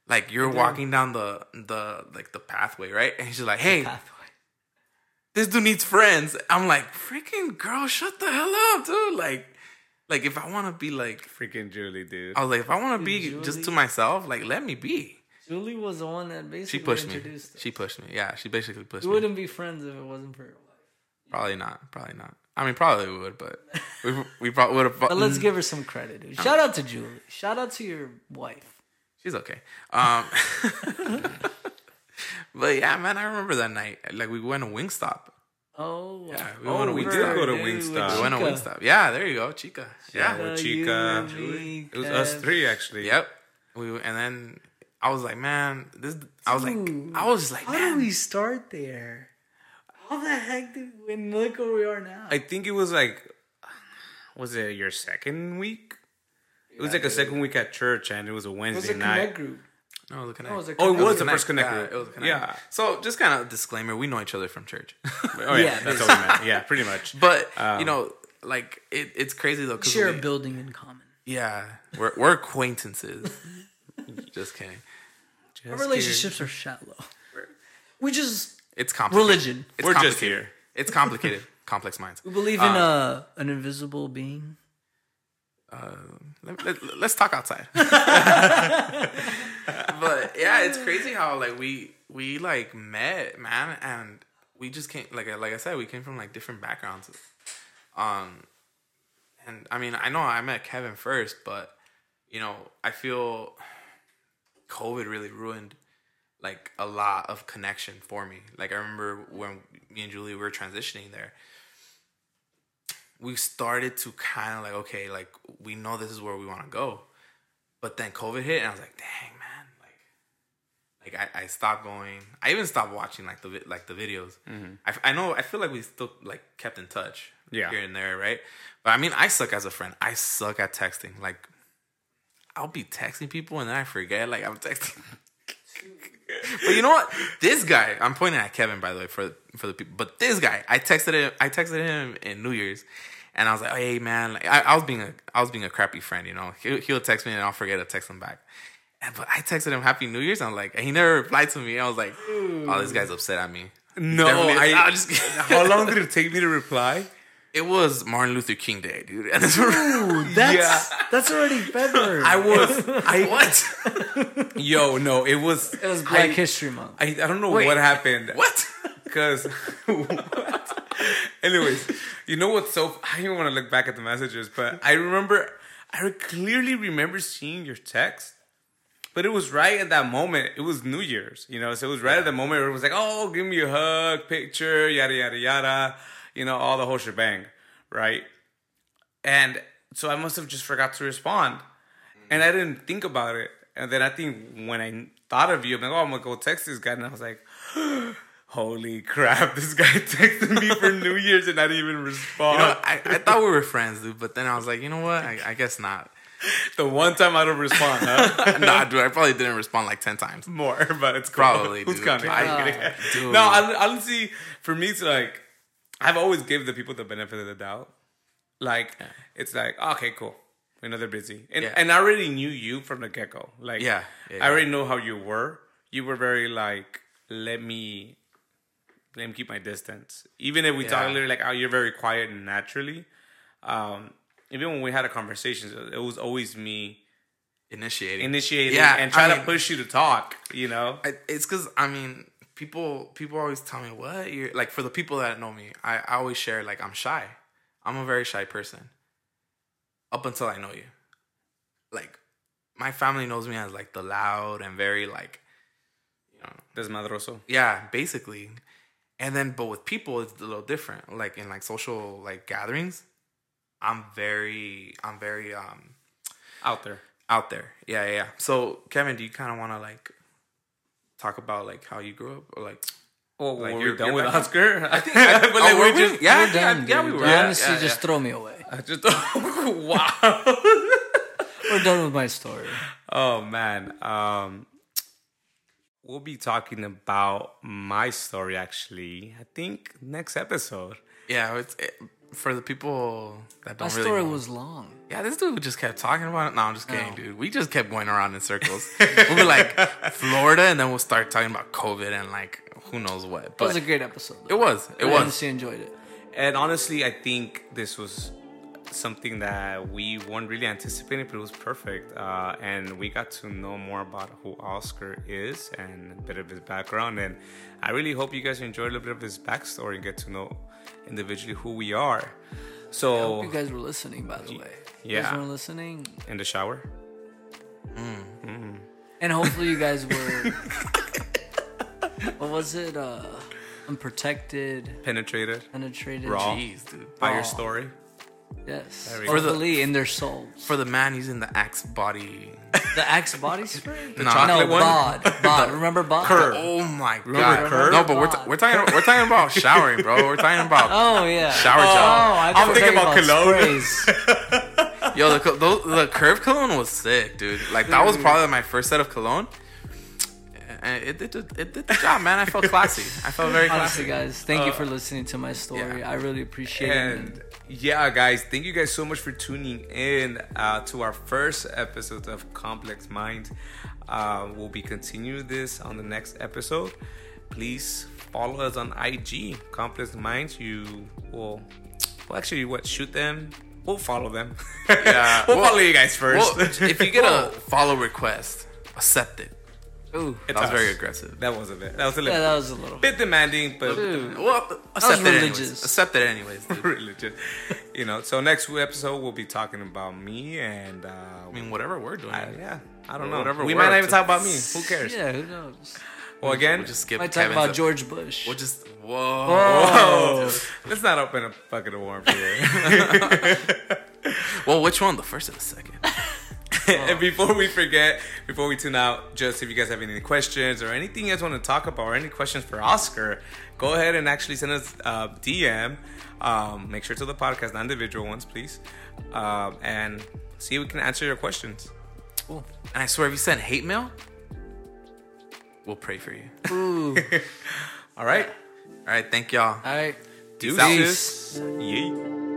like you're walking down the the like the pathway, right? And she's like, hey, this dude needs friends. I'm like, freaking girl, shut the hell up, dude. Like, like if I want to be like, Freaking Julie, dude. I was like, if I want to be just to myself, like, let me be. Julie was the one that basically She pushed me. introduced us. She pushed me. Yeah, she basically pushed We me. We wouldn't be friends if it wasn't for her. Probably not. Probably not. I mean, probably we would, but we we probably would have. But let's give her some credit, dude. Shout out to Julie. Shout out to your wife. She's okay. Um, but yeah, man, I remember that night. Like we went to Wingstop. Oh, Yeah, we Oh, went to we Wingstop. did go to Wingstop. We went to Chica. Wingstop. Yeah, there you go, Chica. Yeah, Yeah. with you, Chica. me, It was us three actually. Yep. We and then I was like, man, this. I was like, Dude, I was just like, How man. did we start there? How the heck did we and look where we are now? I think it was like, was it your second week? It was like a second week at church, and it was a it was Wednesday a night. group. No, the connect. Oh, it was a Oh, it connect was group. the first connect Yeah, group. it was a connect. Yeah. So just kind of disclaimer: we know each other from church. Oh yeah, Yeah, that's what we meant. Yeah, pretty much. but Um, you know, like it, it's crazy though. 'cause Share a we- building in common. Yeah, we're we're acquaintances. just kidding. Our relationships are shallow. We just It's complicated. Religion. It's We're just here. It's complicated. Complex minds. we believe in uh, an invisible being. Let, let, let's talk outside. but yeah, it's crazy how like we we like met, man, and we just came like like I said, we came from like different backgrounds. Um, and I mean, I know I met Kevin first, but you know, I feel COVID really ruined like a lot of connection for me. Like I remember when me and Julie were transitioning there, we started to kind of like, okay, like we know this is where we want to go, but then COVID hit, and I was like, dang man, like, like I, I stopped going. I even stopped watching like the like the videos. Mm-hmm. I, I know I feel like we still like kept in touch, Yeah. here and there, right? But I mean, I suck as a friend. I suck at texting. Like, I'll be texting people and then I forget like I'm texting. but you know what? This guy, I'm pointing at Kevin by the way for for the people. But this guy, I texted him. I texted him in New Year's, and I was like, "Hey man," like, I, I was being a I was being a crappy friend. You know, he'll, he'll text me and I'll forget to text him back. And but I texted him Happy New Year's. And I'm like, and he never replied to me. I was like, "Oh, this guy's upset at me." No, I, I'm just how long did it take me to reply? It was Martin Luther King Day, dude. And it's- That's that's already February. I was, I what? yo, no, it was. it was Black I, History Month. I, I don't know Wait, what happened. What? Because, anyways, you know what's so? I don't want to look back at the messages, but I remember, I clearly remember seeing your text, but it was right at that moment. It was New Year's, you know, so it was right at the moment where it was like, oh, give me a hug, picture, yada yada yada, you know, all the whole shebang, right? And so I must have just forgot to respond, and I didn't think about it. And then I think when I thought of you, I'm like, oh, I'm gonna go text this guy, and I was like. Holy crap! This guy texted me for New Year's and I didn't even respond. You know, I, I thought we were friends, dude. But then I was like, you know what? I, I guess not. the one time I don't respond, huh? nah, dude. I probably didn't respond like ten times. More, but it's cool. Probably, Who's dude. counting? I- I'm kidding. Uh, dude. No, I, honestly, for me, it's like I've always give the people the benefit of the doubt. Like it's like okay, cool. We know they're busy, and Yeah. and I already knew you from the get go. Like Yeah, yeah, I already know how you were. You were very like let me let me keep my distance. Even if we talk a little like oh you're very quiet naturally. Um, even when we had a conversation, it was always me Initiating, initiating Yeah, and trying I to push you to talk. You know, it's because I mean, people people always tell me what you're like. For the people that know me, I, I always share like I'm shy. I'm a very shy person. Up until I know you, like my family knows me as like the loud and very like, you know, desmadroso. yeah, basically. And then, but with people, it's a little different. Like in like social like gatherings, I'm very, I'm very um out there. out there. Yeah, yeah. yeah. So Kevin, do you kind of want to like talk about like how you grew up or like? Oh, Like, were you're- we done you're with back- Oscar? I think. I- but oh, like, were we're we? just. Yeah, We're done, yeah, dude. we were. Yeah, Honestly, yeah, just throw me away. I just. wow. We're done with my story. oh man. Um, we'll be talking about my story actually. I think next episode. Yeah, it's it, for the people that don't really story know- was long. Yeah, this dude just kept talking about it. No, I'm just kidding, No. dude. We just kept going around in circles. we'll be like Florida, and then we'll start talking about COVID and like who knows what. But It was a great episode. it was, it I was. honestly enjoyed it. And honestly, I think this was something that we weren't really anticipating, but it was perfect. Uh, and we got to know more about who Oscar is and a bit of his background. And I really hope you guys enjoy a little bit of his backstory and get to know individually who we are. I So, hope you guys were listening, by the way. You yeah. guys were listening. in the shower, And hopefully you guys were. what was it? Uh, unprotected, penetrated penetrated. Raw. Jeez, dude. by Oh. your story. Yes. There we go. For the- Hopefully in their souls. For the man using the Axe body. The Axe body spray? The no, chocolate one? Bod. Bod. Remember Bod? Curve. Oh my Remember god! No, but we're, t- we're talking we're talking about showering, bro. We're talking about Oh, yeah. shower Oh, gel. I I'm thought thinking you were about talking cologne. Yo, the co- those, the curve cologne was sick, dude. Like that was mm. probably my first set of cologne. And it did it did the job, man. I felt classy. I felt very Honestly, classy. guys, thank you for listening to my story. yeah. I really appreciate it. And yeah, guys, thank you guys so much for tuning in uh, to our first episode of Complex Mind. Uh, we'll be continuing this on the next episode. Please follow us on IG, Complex Minds. You will, well, actually, what shoot them. We'll follow them. Yeah, we'll well- follow you guys first. Well, if you get a follow request, accept it. Ooh. That was very aggressive. that was a bit. That was a little. Yeah, that was a little. bit demanding, but Dude. Well, accept it anyways. religious. Accept it anyways. Religious. You know. So next episode we'll be talking about me and. Uh, I mean, whatever we're doing. I, yeah, I don't know. Whatever we might not even talk about me. Who cares? Yeah, who knows? Well, again, We'll just skip Might talk Kevin's about up- George Bush. We'll just whoa. Whoa. Let's not open a fucking of warm here. Well, which one? The first or the second? and before we forget, before we tune out, just if you guys have any questions or anything you guys want to talk about or any questions for Oscar, go ahead and actually send us a DM. Um, make sure to the podcast, not individual ones, please. Um, and see if we can answer your questions. Cool. And I swear, if you send hate mail, we'll pray for you. Ooh. All right. All right, thank y'all. All right. Deuces. Yay.